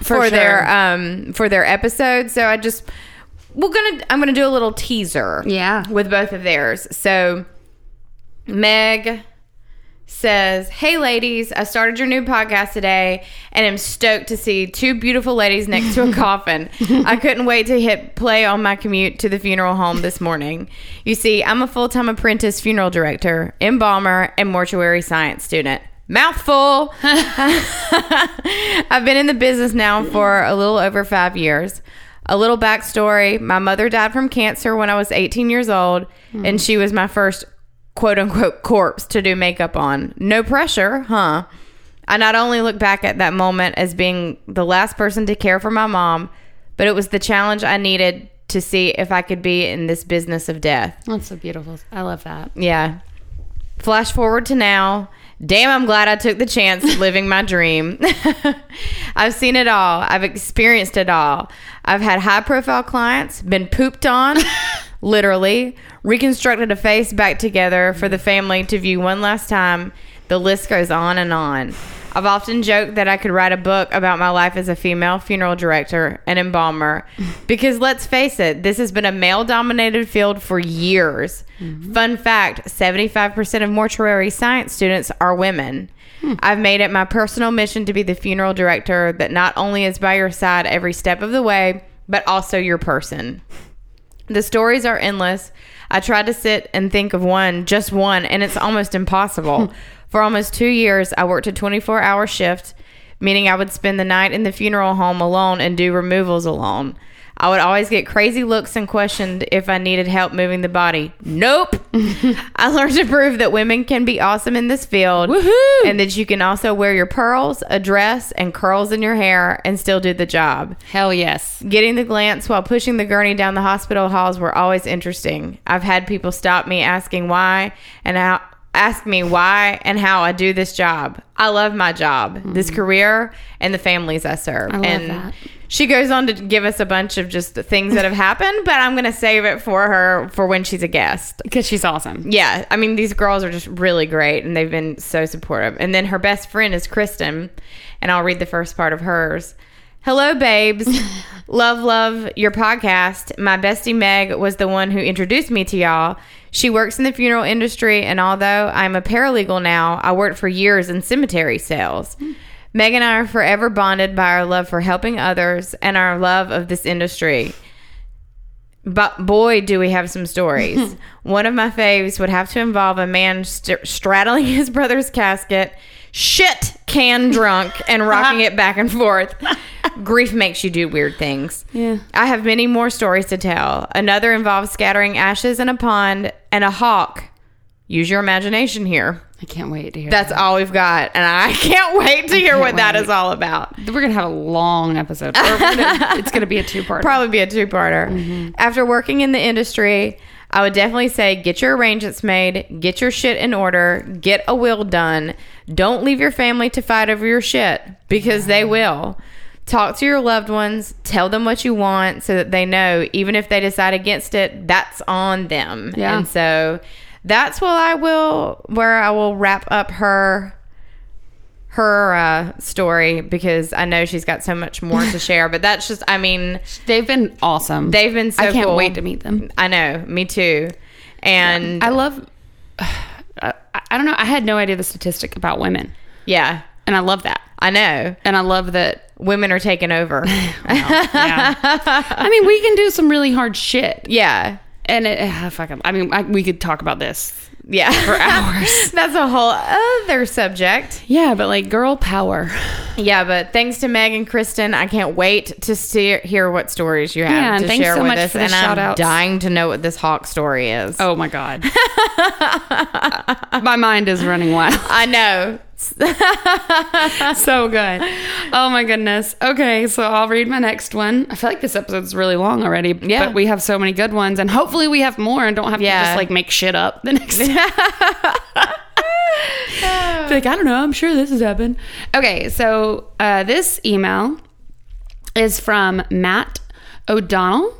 B: for,
A: sure.
B: their um for their episodes. So I just we're gonna I'm gonna do a little teaser.
A: Yeah.
B: with both of theirs. So Meg says, Hey ladies, I started your new podcast today and am stoked to see two beautiful ladies next to a coffin. I couldn't wait to hit play on my commute to the funeral home this morning. You see, I'm a full time apprentice funeral director, embalmer, and mortuary science student. Mouthful. I've been in the business now for a little over five years. A little backstory my mother died from cancer when I was 18 years old, and hmm. she was my first quote unquote corpse to do makeup on. No pressure, huh? I not only look back at that moment as being the last person to care for my mom, but it was the challenge I needed to see if I could be in this business of death.
A: That's so beautiful. I love that.
B: Yeah. Flash forward to now. Damn, I'm glad I took the chance of living my dream. I've seen it all. I've experienced it all. I've had high profile clients, been pooped on, literally, reconstructed a face back together for the family to view one last time. The list goes on and on. I've often joked that I could write a book about my life as a female funeral director and embalmer because let's face it, this has been a male dominated field for years. Mm-hmm. Fun fact 75% of mortuary science students are women. Hmm. I've made it my personal mission to be the funeral director that not only is by your side every step of the way, but also your person. The stories are endless. I tried to sit and think of one, just one, and it's almost impossible. For almost two years, I worked a 24 hour shift, meaning I would spend the night in the funeral home alone and do removals alone. I would always get crazy looks and questioned if I needed help moving the body. Nope. I learned to prove that women can be awesome in this field
A: Woohoo!
B: and that you can also wear your pearls, a dress, and curls in your hair and still do the job.
A: Hell yes.
B: Getting the glance while pushing the gurney down the hospital halls were always interesting. I've had people stop me asking why and how ask me why and how I do this job. I love my job, this career, and the families I serve.
A: Mm-hmm. I
B: and
A: that.
B: she goes on to give us a bunch of just things that have happened, but I'm going to save it for her for when she's a guest.
A: Because she's awesome.
B: Yeah, I mean these girls are just really great and they've been so supportive. And then her best friend is Kristen, and I'll read the first part of hers. Hello, babes. love, love your podcast. My bestie Meg was the one who introduced me to y'all. She works in the funeral industry, and although I'm a paralegal now, I worked for years in cemetery sales. Meg and I are forever bonded by our love for helping others and our love of this industry. But boy, do we have some stories. One of my faves would have to involve a man st- straddling his brother's casket, shit can drunk, and rocking it back and forth. Grief makes you do weird things.
A: Yeah.
B: I have many more stories to tell. Another involves scattering ashes in a pond and a hawk. Use your imagination here.
A: I can't wait to hear
B: That's all we've got, and I can't wait to hear what that
A: wait.
B: is all about.
A: We're going to have a long episode. Gonna- it's going to be a two-part.
B: Probably be a two parter.
A: Mm-hmm.
B: After working in the industry, I would definitely say get your arrangements made, get your shit in order, get a will done. Don't leave your family to fight over your shit because they will. Talk to your loved ones, tell them what you want so that they know, even if they decide against it, that's on them.
A: Yeah.
B: And so that's what I will, where I will wrap up her her uh, story because I know she's got so much more to share. But that's just, I mean,
A: They've been awesome.
B: They've been so
A: I can't
B: cool.
A: wait to meet them.
B: I know, me too. And
A: I love. I, I don't know. I had no idea the statistic about women,
B: yeah,
A: and I love that.
B: I know.
A: And I love that.
B: Women are taking over.
A: Yeah. I mean, we can do some really hard shit,
B: yeah.
A: and it, ah, fuck. I mean, I, we could talk about this
B: Yeah.
A: for hours.
B: That's a whole other subject.
A: yeah, but like girl power.
B: Yeah, but thanks to Meg and Kristen, I can't wait to see, hear what stories you have
A: Yeah,
B: to
A: thanks
B: share
A: so
B: with
A: much
B: us. and I'm
A: shout-outs.
B: dying to know what this hawk story is.
A: Oh my god. My mind is running wild.
B: I know.
A: so good. Oh my goodness. Okay, so I'll read my next one. I feel like this episode's really long already,
B: Yeah.
A: but we have so many good ones, and hopefully we have more and don't have
B: Yeah.
A: to just like make shit up the next. Like, I don't know, I'm sure this has happened. Okay, so uh, this email is from Matt O'Donnell.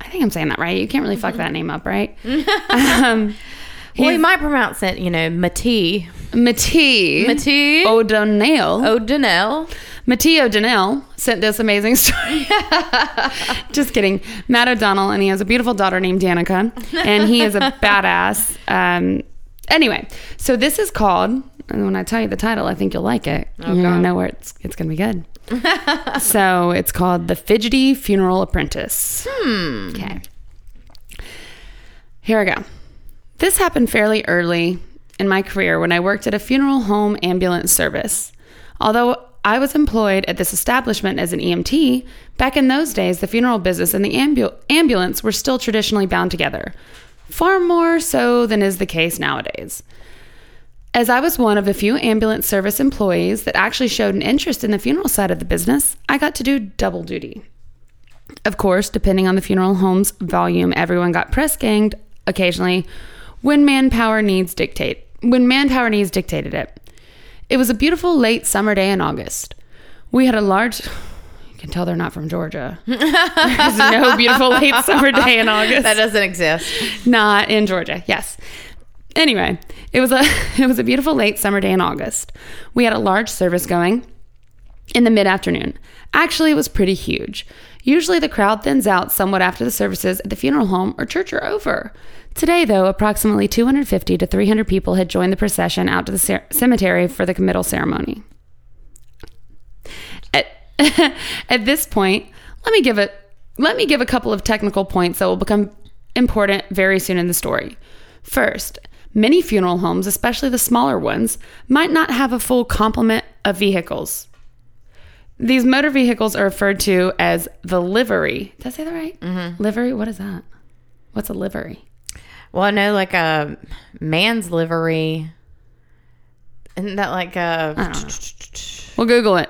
A: I think I'm saying that right. You can't really fuck that name up, right? um,
B: Well, he might pronounce it, you know, Matee.
A: Matee
B: Matee
A: O'Donnell.
B: O'Donnell.
A: Mateo O'Donnell sent this amazing story. Just kidding. Matt O'Donnell, and he has a beautiful daughter named Danica, and he is a badass. Um, anyway, so this is called, and when I tell you the title, I think you'll like it. You're going to know where it's, it's going to be good. so it's called The Fidgety Funeral Apprentice. Hmm. Okay. Here I go. This happened fairly early in my career when I worked at a funeral home ambulance service. Although I was employed at this establishment as an EMT, back in those days, the funeral business and the ambu- ambulance were still traditionally bound together, far more so than is the case nowadays. As I was one of the few ambulance service employees that actually showed an interest in the funeral side of the business, I got to do double duty. Of course, depending on the funeral home's volume, everyone got press ganged occasionally when manpower needs dictate when manpower needs dictated it. It was a beautiful late summer day in August. We had a large you can tell they're not from Georgia. There's no beautiful late summer day in August
B: That doesn't exist.
A: not in Georgia. Yes. Anyway, it was a it was a beautiful late summer day in August. We had a large service going in the mid-afternoon. Actually, it was pretty huge. Usually the crowd thins out somewhat after the services at the funeral home or church are over. Today, though, approximately 250 to 300 people had joined the procession out to the cer- cemetery for the committal ceremony. At, at this point, let me give it let me give a couple of technical points that will become important very soon in the story. First, many funeral homes, especially the smaller ones, might not have a full complement of vehicles. These motor vehicles are referred to as the livery. Did I say that right? Mm-hmm. Livery? What is that? What's a livery?
B: Well, I know like a man's livery. Isn't that like a.
A: I don't know. We'll Google it.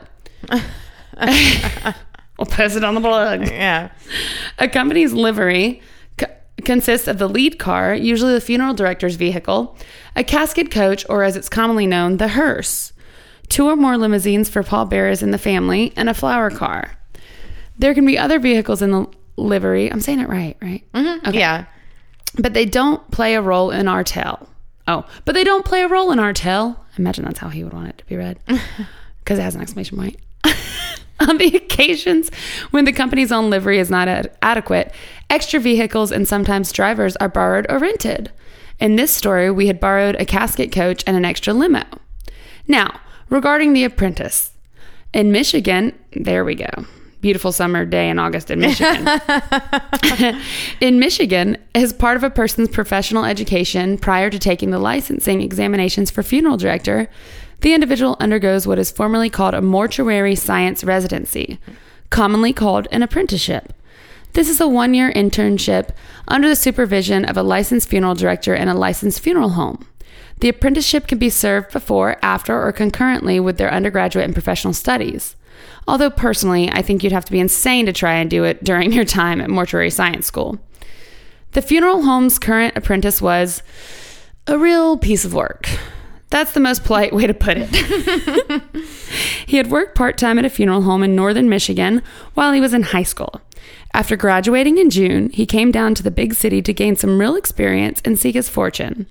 A: we'll post it on the blog.
B: Yeah.
A: A company's livery co- consists of the lead car, usually the funeral director's vehicle, a casket coach, or as it's commonly known, the hearse, two or more limousines for pallbearers in the family, and a flower car. There can be other vehicles in the livery. I'm saying it right, right? Mm-hmm. Okay.
B: Yeah.
A: But they don't play a role in our tale. Oh, but they don't play a role in our tale. Imagine that's how he would want it to be read. Because it has an exclamation point. On the occasions when the company's own livery is not ad- adequate, extra vehicles and sometimes drivers are borrowed or rented. In this story, we had borrowed a casket coach and an extra limo. Now, regarding The Apprentice, in Michigan, there we go. Beautiful summer day in August in Michigan. in Michigan, as part of a person's professional education prior to taking the licensing examinations for funeral director, the individual undergoes what is formerly called a mortuary science residency, commonly called an apprenticeship. This is a one year internship under the supervision of a licensed funeral director in a licensed funeral home. The apprenticeship can be served before, after, or concurrently with their undergraduate and professional studies. Although, personally, I think you'd have to be insane to try and do it during your time at mortuary science school. The funeral home's current apprentice was a real piece of work. That's the most polite way to put it. he had worked part time at a funeral home in northern Michigan while he was in high school. After graduating in June, he came down to the big city to gain some real experience and seek his fortune.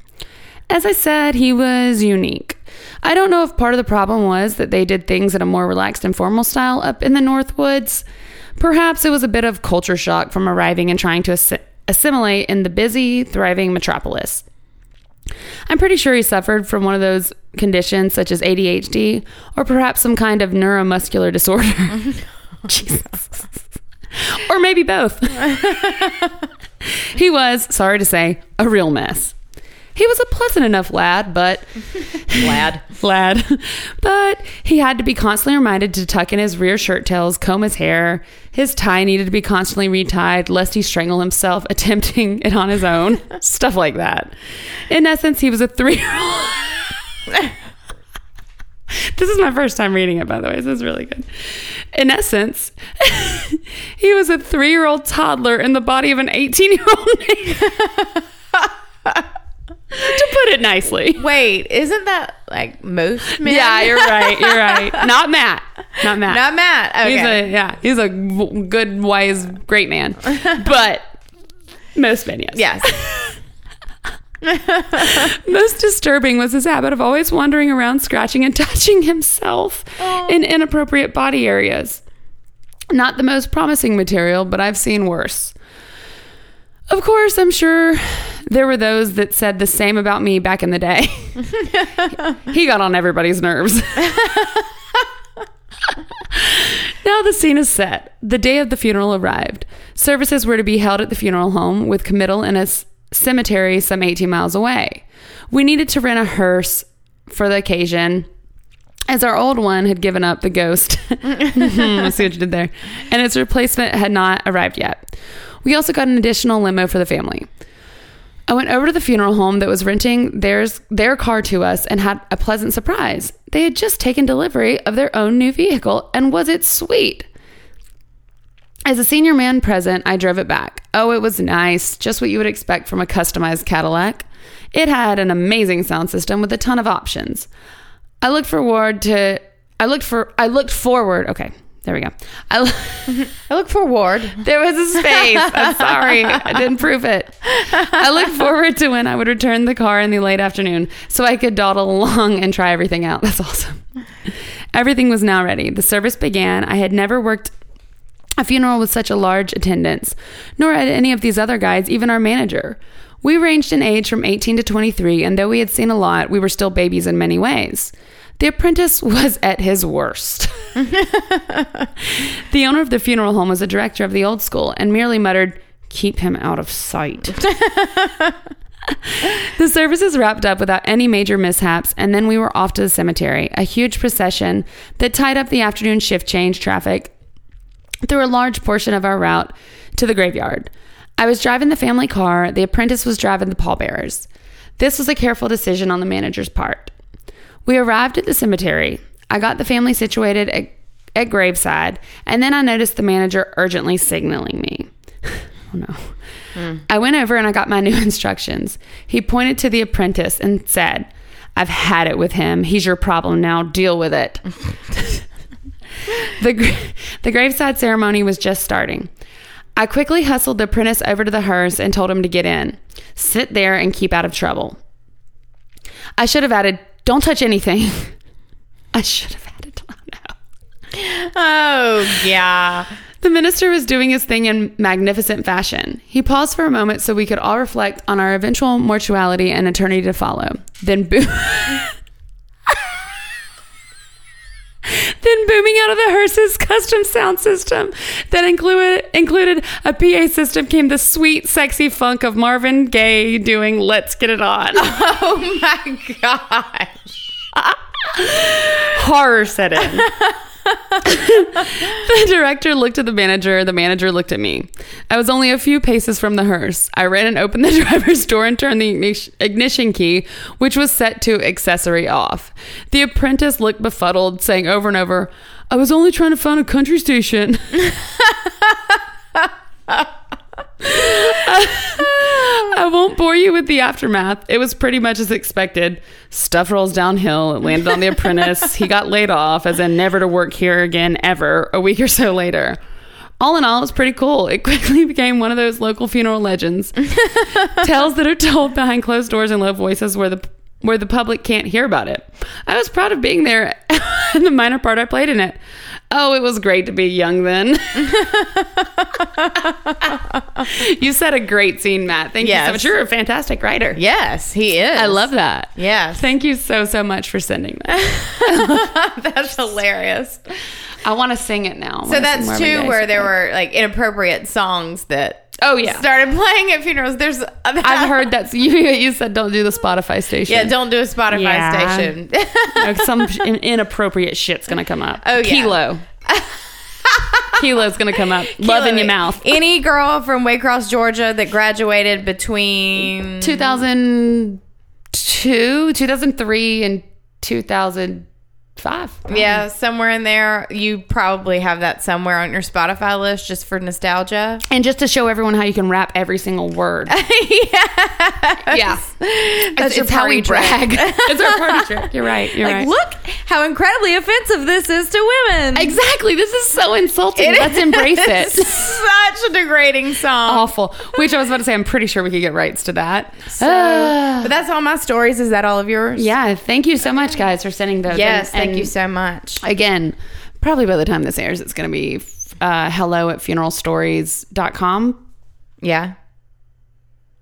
A: As I said, he was unique. I don't know if part of the problem was that they did things in a more relaxed and formal style up in the North Woods. Perhaps it was a bit of culture shock from arriving and trying to assi- assimilate in the busy, thriving metropolis. I'm pretty sure he suffered from one of those conditions such as ADHD or perhaps some kind of neuromuscular disorder. Jesus. Or maybe both. he was, sorry to say, a real mess. He was a pleasant enough lad, but
B: Lad.
A: lad, but he had to be constantly reminded to tuck in his rear shirt tails, comb his hair. His tie needed to be constantly retied lest he strangle himself attempting it on his own. Stuff like that. In essence, he was a three year old. this is my first time reading it, by the way. So it's really good. In essence, he was a three year old toddler in the body of an 18 year old man. To put it nicely.
B: Wait, isn't that like most men?
A: Yeah, you're right. You're right. Not Matt. Not Matt.
B: Not Matt. Okay.
A: He's a yeah. He's a good, wise, great man. But most men, yes.
B: yes.
A: Most disturbing was his habit of always wandering around, scratching and touching himself oh. in inappropriate body areas. Not the most promising material, but I've seen worse. Of course, I'm sure there were those that said the same about me back in the day. he got on everybody's nerves. now the scene is set. The day of the funeral arrived. Services were to be held at the funeral home with committal in a cemetery some 18 miles away. We needed to rent a hearse for the occasion as our old one had given up the ghost. See what you did there. And its replacement had not arrived yet. We also got an additional limo for the family. I went over to the funeral home that was renting theirs, their car to us and had a pleasant surprise. They had just taken delivery of their own new vehicle, and was it sweet? As a senior man present, I drove it back. Oh, it was nice, just what you would expect from a customized Cadillac. It had an amazing sound system with a ton of options. I looked forward to I looked for I looked forward. Okay, there we go. I
B: I look forward.
A: there was a space. I'm sorry. I didn't prove it. I look forward to when I would return the car in the late afternoon so I could dawdle along and try everything out. That's awesome. Everything was now ready. The service began. I had never worked a funeral with such a large attendance, nor had any of these other guides, even our manager. We ranged in age from 18 to 23, and though we had seen a lot, we were still babies in many ways. The apprentice was at his worst. the owner of the funeral home was a director of the old school and merely muttered, Keep him out of sight. the services wrapped up without any major mishaps, and then we were off to the cemetery, a huge procession that tied up the afternoon shift change traffic through a large portion of our route to the graveyard. I was driving the family car, the apprentice was driving the pallbearers. This was a careful decision on the manager's part. We arrived at the cemetery. I got the family situated at, at graveside, and then I noticed the manager urgently signaling me. oh no. Hmm. I went over and I got my new instructions. He pointed to the apprentice and said, I've had it with him. He's your problem now. Deal with it. the, gra- the graveside ceremony was just starting. I quickly hustled the apprentice over to the hearse and told him to get in. Sit there and keep out of trouble. I should have added, don't touch anything. I should have had oh no.
B: Oh yeah.
A: The minister was doing his thing in magnificent fashion. He paused for a moment so we could all reflect on our eventual mortuality and eternity to follow. Then boom. then booming out of the hearse's custom sound system that included included a PA system came the sweet, sexy funk of Marvin Gaye doing "Let's Get It On."
B: Oh my gosh.
A: Horror set in. the director looked at the manager. The manager looked at me. I was only a few paces from the hearse. I ran and opened the driver's door and turned the ignition key, which was set to accessory off. The apprentice looked befuddled, saying over and over, I was only trying to find a country station. I won't bore you with the aftermath. It was pretty much as expected. Stuff rolls downhill. It landed on the apprentice. He got laid off, as in never to work here again ever, a week or so later. All in all, it was pretty cool. It quickly became one of those local funeral legends. Tales that are told behind closed doors in low voices where the where the public can't hear about it. I was proud of being there and the minor part I played in it. Oh, it was great to be young then. you set a great scene, Matt. Thank you so much. You're a fantastic writer.
B: Yes, he is.
A: I love that.
B: Yes.
A: Thank you so, so much for sending that.
B: That's hilarious.
A: I want to sing it now.
B: So that's two where there were like inappropriate songs that
A: Oh, yeah.
B: started playing at funerals. There's
A: I've heard that you you said don't do the Spotify station.
B: Yeah, don't do a Spotify
A: Yeah.
B: station.
A: Like, some inappropriate shit's gonna come up.
B: Oh, yeah.
A: Kilo. Kilo's gonna come up. Love in your mouth.
B: Any girl from Waycross, Georgia that graduated between
A: 2002, 2003, and 2000. Five.
B: Yeah, somewhere in there. You probably have that somewhere on your Spotify list just for nostalgia.
A: And just to show everyone how you can rap every single word. yeah. That's
B: your
A: it's how we
B: party trick.
A: brag. it's our party trick. You're right. You're
B: Like,
A: right.
B: look how incredibly offensive this is to women.
A: Exactly. This is so insulting. Let's embrace it.
B: Such a degrading song.
A: Awful. Which I was about to say, I'm pretty sure we could get rights to that.
B: So- but that's all my stories. Is that all of yours?
A: yeah. Thank you so much, guys, for sending those.
B: Yes.
A: And-
B: thank you so much.
A: Again, probably by the time this airs, it's going to be uh, hello at funeralstories.com.
B: Yeah.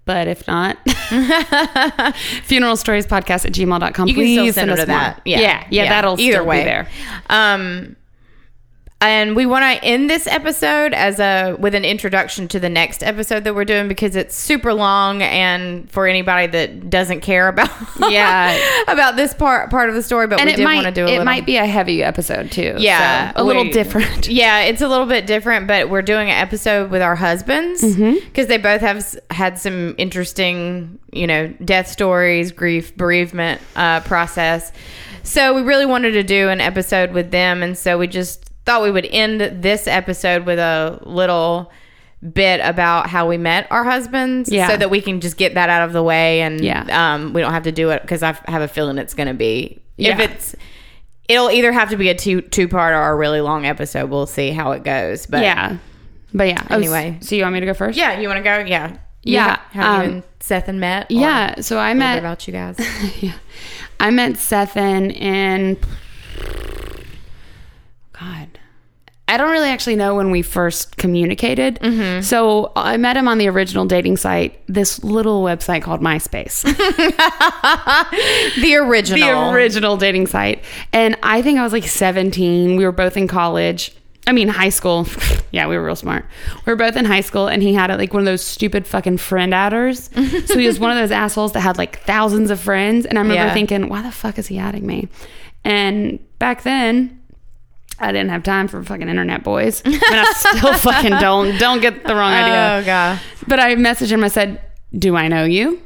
A: But if not, funeral stories podcast at gmail.com.
B: You
A: Please
B: still send
A: send us
B: that. Yeah.
A: Yeah. Yeah. That'll
B: either
A: still
B: way
A: be there.
B: Um, and we want to end this episode as a with an introduction to the next episode that we're doing because it's super long and for anybody that doesn't care about
A: Yeah.
B: about this part part of the story, but
A: And
B: we did want to do a
A: it
B: little.
A: might be a heavy episode too.
B: yeah,
A: so a little
B: we-
A: different.
B: Yeah, it's a little bit different, but we're doing an episode with our husbands because
A: Mm-hmm.
B: they both have had some interesting, you know, death stories, grief, bereavement uh, process. So we really wanted to do an episode with them, and so we just thought we would end this episode with a little bit about how we met our husbands
A: Yeah.
B: so that we can just get that out of the way and
A: Yeah.
B: um, we don't have to do it because i have a feeling it's going to be if
A: Yeah.
B: it's it'll either have to be a two two part or a really long episode. We'll see how it goes. But
A: yeah. But yeah. Oh,
B: Anyway.
A: So you want me to go first?
B: yeah, you want to go? Yeah,
A: Yeah,
B: How, how you
A: um,
B: and Seth and met?
A: Yeah. So I
B: a little bit
A: met
B: about you guys.
A: yeah. I met Seth Sethan in God. I don't really actually know when we first communicated.
B: Mm-hmm.
A: So I met him on the original dating site, this little website called MySpace.
B: the original.
A: the original dating site. And I think I was like 17. We were both in college. I mean, high school. yeah, we were real smart. We were both in high school, and he had like one of those stupid fucking friend adders. so he was one of those assholes that had like thousands of friends. And I remember
B: Yeah.
A: thinking, why the fuck is he adding me? And back then, I didn't have time for fucking internet boys. And I still fucking don't. Don't get the wrong idea.
B: Oh god.
A: But I messaged him. I said, "Do I know you?"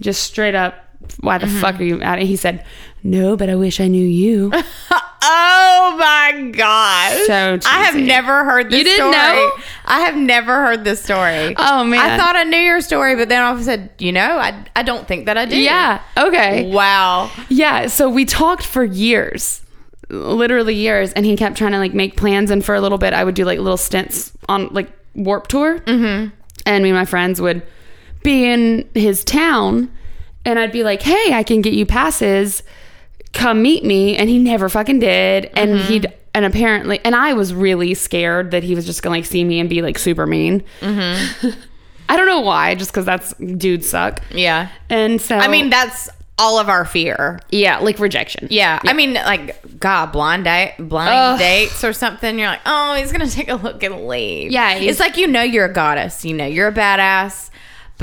A: Just straight up. Why
B: Mm-hmm.
A: the fuck are you at it? He said, "No, but I wish I knew you."
B: Oh my gosh.
A: So
B: I have never heard this
A: You didn't
B: story.
A: know?
B: I have never heard this story.
A: Oh, man.
B: I thought I knew your story, but then I said, you know, I, I don't think that I do.
A: yeah. Okay.
B: Wow.
A: Yeah. So we talked for years, literally years, and he kept trying to like make plans. And for a little bit, I would do like little stints on like Warped Tour, mm-hmm. and me and my friends would be in his town, and I'd be like, "Hey, I can get you passes. Come meet me." And he never fucking did. And he'd and apparently, and I was really scared that he was just gonna like see me and be like super mean. I don't know why, just because that's dudes suck.
B: Yeah.
A: And so
B: I mean, that's all of our fear.
A: yeah, like rejection.
B: Yeah. I mean, like, God, blind date, blind
A: Ugh.
B: dates or something. You're like, oh, he's gonna take a look and leave.
A: Yeah,
B: it's like you know you're a goddess. You know you're a badass.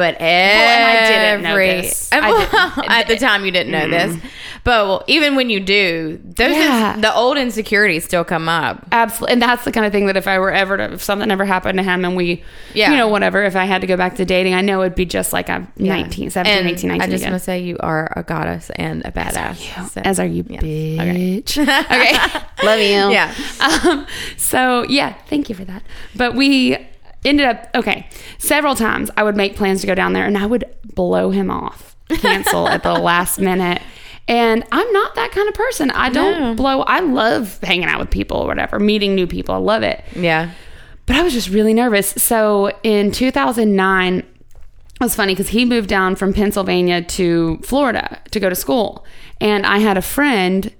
B: But every,
A: and I didn't know this.
B: Well, at the time you didn't know this, but well, even when you do, those
A: Yeah.
B: is, the old insecurities still come up.
A: Absolutely. And that's the kind of thing that if I were ever to, if something ever happened to him and we,
B: Yeah.
A: you know, whatever, if I had to go back to dating, I know it'd be just like I'm 19, 17,
B: And
A: 18, 19
B: I just want to say you are a goddess and a badass. So-
A: As are you,
B: Yeah. Okay.
A: bitch. Okay. Love you.
B: Yeah.
A: Um, so, yeah, thank you for that. But we ended up, okay, several times I would make plans to go down there and I would blow him off, cancel at the last minute. And I'm not that kind of person. I don't
B: No.
A: blow, I love hanging out with people or whatever, meeting new people. I love it.
B: Yeah.
A: But I was just really nervous. So in 2009, it was funny because he moved down from Pennsylvania to Florida to go to school. And I had a friend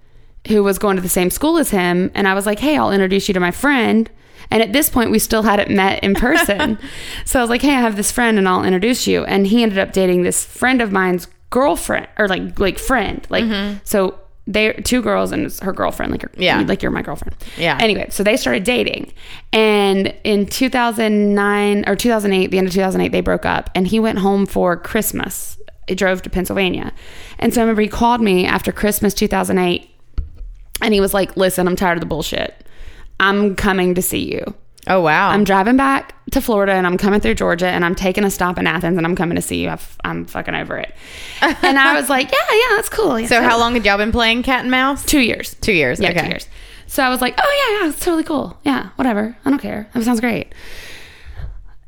A: who was going to the same school as him. And I was like, hey, I'll introduce you to my friend. And at this point, we still hadn't met in person. so I was like, hey, I have this friend and I'll introduce you. And he ended up dating this friend of mine's girlfriend or like, like friend. Like, mm-hmm. so they two girls and it's her girlfriend, like,
B: Yeah.
A: like you're my girlfriend.
B: Yeah.
A: Anyway, so they started dating. And in 2009 or 2008, the end of 2008, they broke up. And he went home for Christmas. He drove to Pennsylvania. And so I remember he called me after Christmas 2008 and he was like, listen, I'm tired of the bullshit. I'm coming to see you.
B: Oh wow.
A: I'm driving back to Florida and I'm coming through Georgia and I'm taking a stop in Athens and I'm coming to see you. I've, I'm fucking over it. and I was like, yeah, yeah, that's cool. Yeah,
B: so how long had y'all been playing cat and mouse?
A: Two years.
B: Two years.
A: Yeah,
B: okay.
A: two years. So I was like, oh yeah, yeah, it's totally cool. Yeah, whatever. I don't care. That sounds great.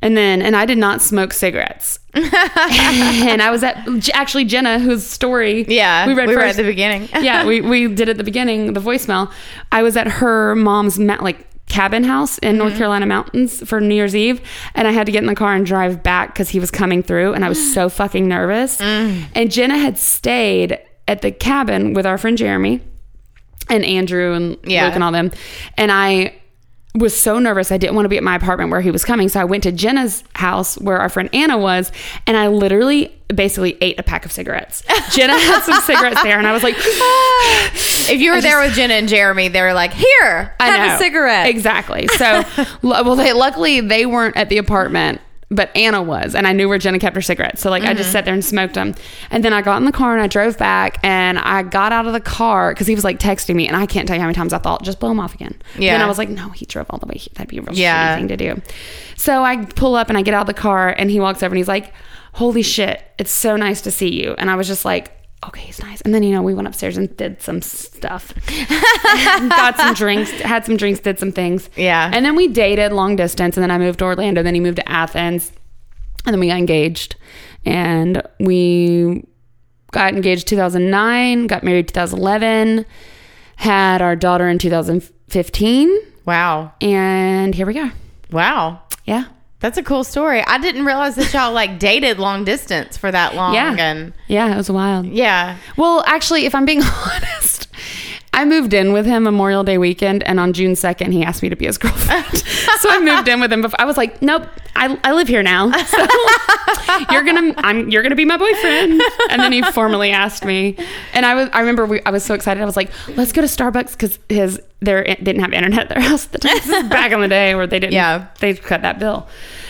A: And then, and I did not smoke cigarettes. and I was at actually Jenna, whose story
B: Yeah.
A: we read
B: we
A: first.
B: at the beginning.
A: yeah, we, we did at the beginning the voicemail. I was at her mom's like cabin house in
B: Mm-hmm.
A: North Carolina mountains for New Year's Eve, and I had to get in the car and drive back because he was coming through, and I was so fucking nervous.
B: Mm.
A: And Jenna had stayed at the cabin with our friend Jeremy and Andrew and
B: Yeah.
A: Luke and all them, and I was so nervous I didn't want to be at my apartment where he was coming. So I went to Jenna's house where our friend Anna was, and I literally basically ate a pack of cigarettes. Jenna had some cigarettes there, and I was like,
B: if you were there with Jenna and Jeremy, they were like, "Here,
A: I
B: have
A: know.
B: a cigarette."
A: Exactly. So, well, they luckily they weren't at the apartment, but Anna was, and I knew where Jenna kept her cigarettes. So, like, I
B: Mm-hmm.
A: just sat there and smoked them. And then I got in the car and I drove back, and I got out of the car because he was like texting me, and I can't tell you how many times I thought just blow him off again.
B: Yeah.
A: And I was like, no, he drove all the way. here. That'd be a real
B: Yeah.
A: shitty thing to do. So I pull up and I get out of the car, and he walks over and he's like, "Holy shit, it's so nice to see you." And I was just like. Okay, he's nice. And then, you know, we went upstairs and did some stuff. got some drinks, had some drinks, did some things.
B: Yeah.
A: And then we dated long distance. And then I moved to Orlando. Then he moved to Athens. And then we got engaged. And we got engaged 2009, got married 2011, had our daughter in 2015.
B: Wow.
A: And here we go.
B: Wow.
A: Yeah.
B: That's a cool story. I didn't realize that y'all like dated long distance for that long.
A: Yeah.
B: And
A: Yeah, it was wild.
B: yeah.
A: Well, actually, if I'm being honest, I moved in with him Memorial Day weekend, and on June 2nd, he asked me to be his girlfriend. so I moved in with him. Before. I was like, nope, I, I live here now. So you're gonna I'm you're gonna be my boyfriend. And then he formally asked me, and I was I remember we, I was so excited. I was like, let's go to Starbucks because his there didn't have internet at their house at the time. Back in the day where they didn't.
B: Yeah.
A: they cut that bill.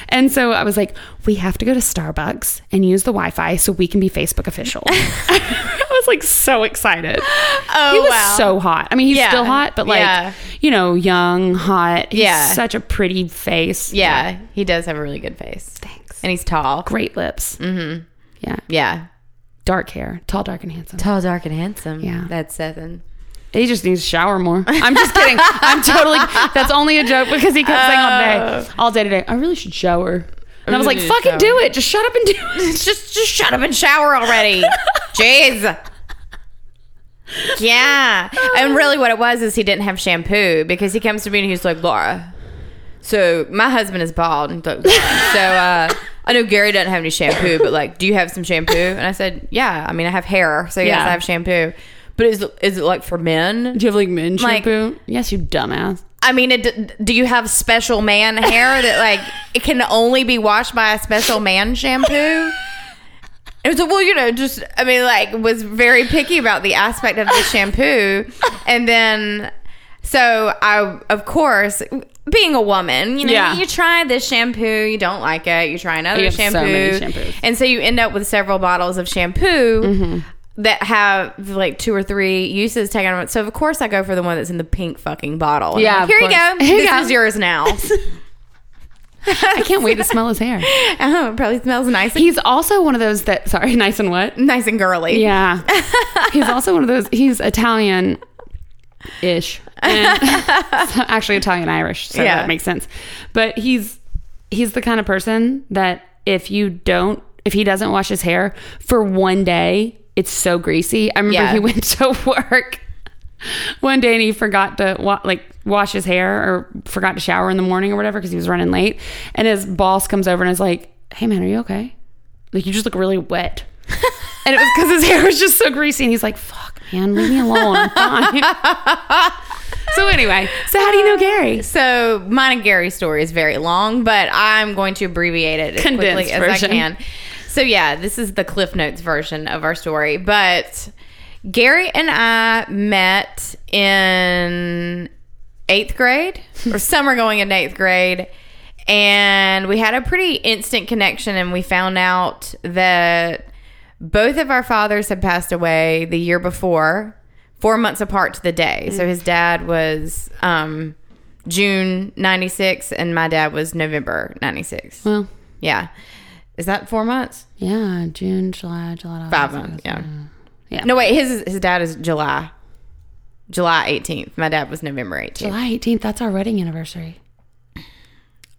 A: And so I was like, we have to go to Starbucks and use the Wi-Fi so we can be Facebook official. I was like so excited.
B: Oh,
A: he was
B: wow.
A: so hot. I mean, he's
B: Yeah.
A: still hot, but like,
B: Yeah.
A: you know, young, hot. He's
B: Yeah.
A: such a pretty face.
B: Yeah. He does have a really good face.
A: Thanks.
B: And he's tall.
A: Great lips. Mm-hmm. Yeah.
B: Yeah.
A: Dark hair, tall, dark, and handsome.
B: Tall, dark, and handsome.
A: Yeah.
B: That's seven.
A: He just needs to shower more. I'm just kidding. I'm totally. That's only a joke because he kept saying all day, all day today. I really should shower. And I was like, "Fucking
B: shower."
A: do it! Just shut up and do it."
B: just just shut up and shower already. Jeez. Yeah. And really what it was is he didn't have shampoo because he comes to me and he's like, Laura. So my husband is bald and like, so uh I know Gary doesn't have any shampoo, but like, do you have some shampoo? And I said, Yeah. I mean I have hair, so yes,
A: Yeah.
B: I have shampoo. But is is it like for men?
A: Do you have like men
B: Like-
A: shampoo? yes, you dumbass.
B: I mean, it, do you have special man hair that like it can only be washed by a special man shampoo? It was well, you know, just I mean, like was very picky about the aspect of the shampoo, and then so I, of course, being a woman, you know,
A: Yeah.
B: you try this shampoo, you don't like it, you try another
A: You have so
B: shampoo,
A: many shampoos.
B: and so you end up with several bottles of shampoo. Mm-hmm. That have like two or three uses taken on it. So of course I go for the one that's in the pink fucking bottle.
A: Yeah,
B: like, here you go.
A: Here you
B: this
A: go.
B: is yours now.
A: I can't wait to smell his hair.
B: oh, it probably smells nice,
A: He's also one of those that. Sorry, nice and what?
B: nice and girly.
A: Yeah. he's also one of those. He's Italian ish. Actually, Italian Irish. So
B: Yeah.
A: that makes sense. But he's he's the kind of person that if you don't, if he doesn't wash his hair for one day, it's so greasy. I remember
B: Yeah.
A: he went to work one day and he forgot to wa- like wash his hair or forgot to shower in the morning or whatever because he was running late. And his boss comes over and is like, "Hey man, are you okay? Like you just look really wet." and it was because his hair was just so greasy. And he's like, "Fuck, man, leave me alone. I'm fine." so anyway, so how do you know Gary?
B: Um, so mine and Gary's story is very long, but I'm going to abbreviate it as
A: Condensed
B: quickly as
A: version.
B: I can. So yeah, this is the Cliff Notes version of our story. But Gary and I met in eighth grade, or summer going into eighth grade, and we had a pretty instant connection. And we found out that both of our fathers had passed away the year before, four months apart to the day. So his dad was um, June 96 and my dad was November 96.
A: Well,
B: Yeah. Is that 4 months?
A: yeah, June, July, July.
B: 5 months. Yeah.
A: Yeah.
B: No, wait, his his dad is July. July 18th. My dad was November 18th.
A: July 18th. That's our wedding anniversary.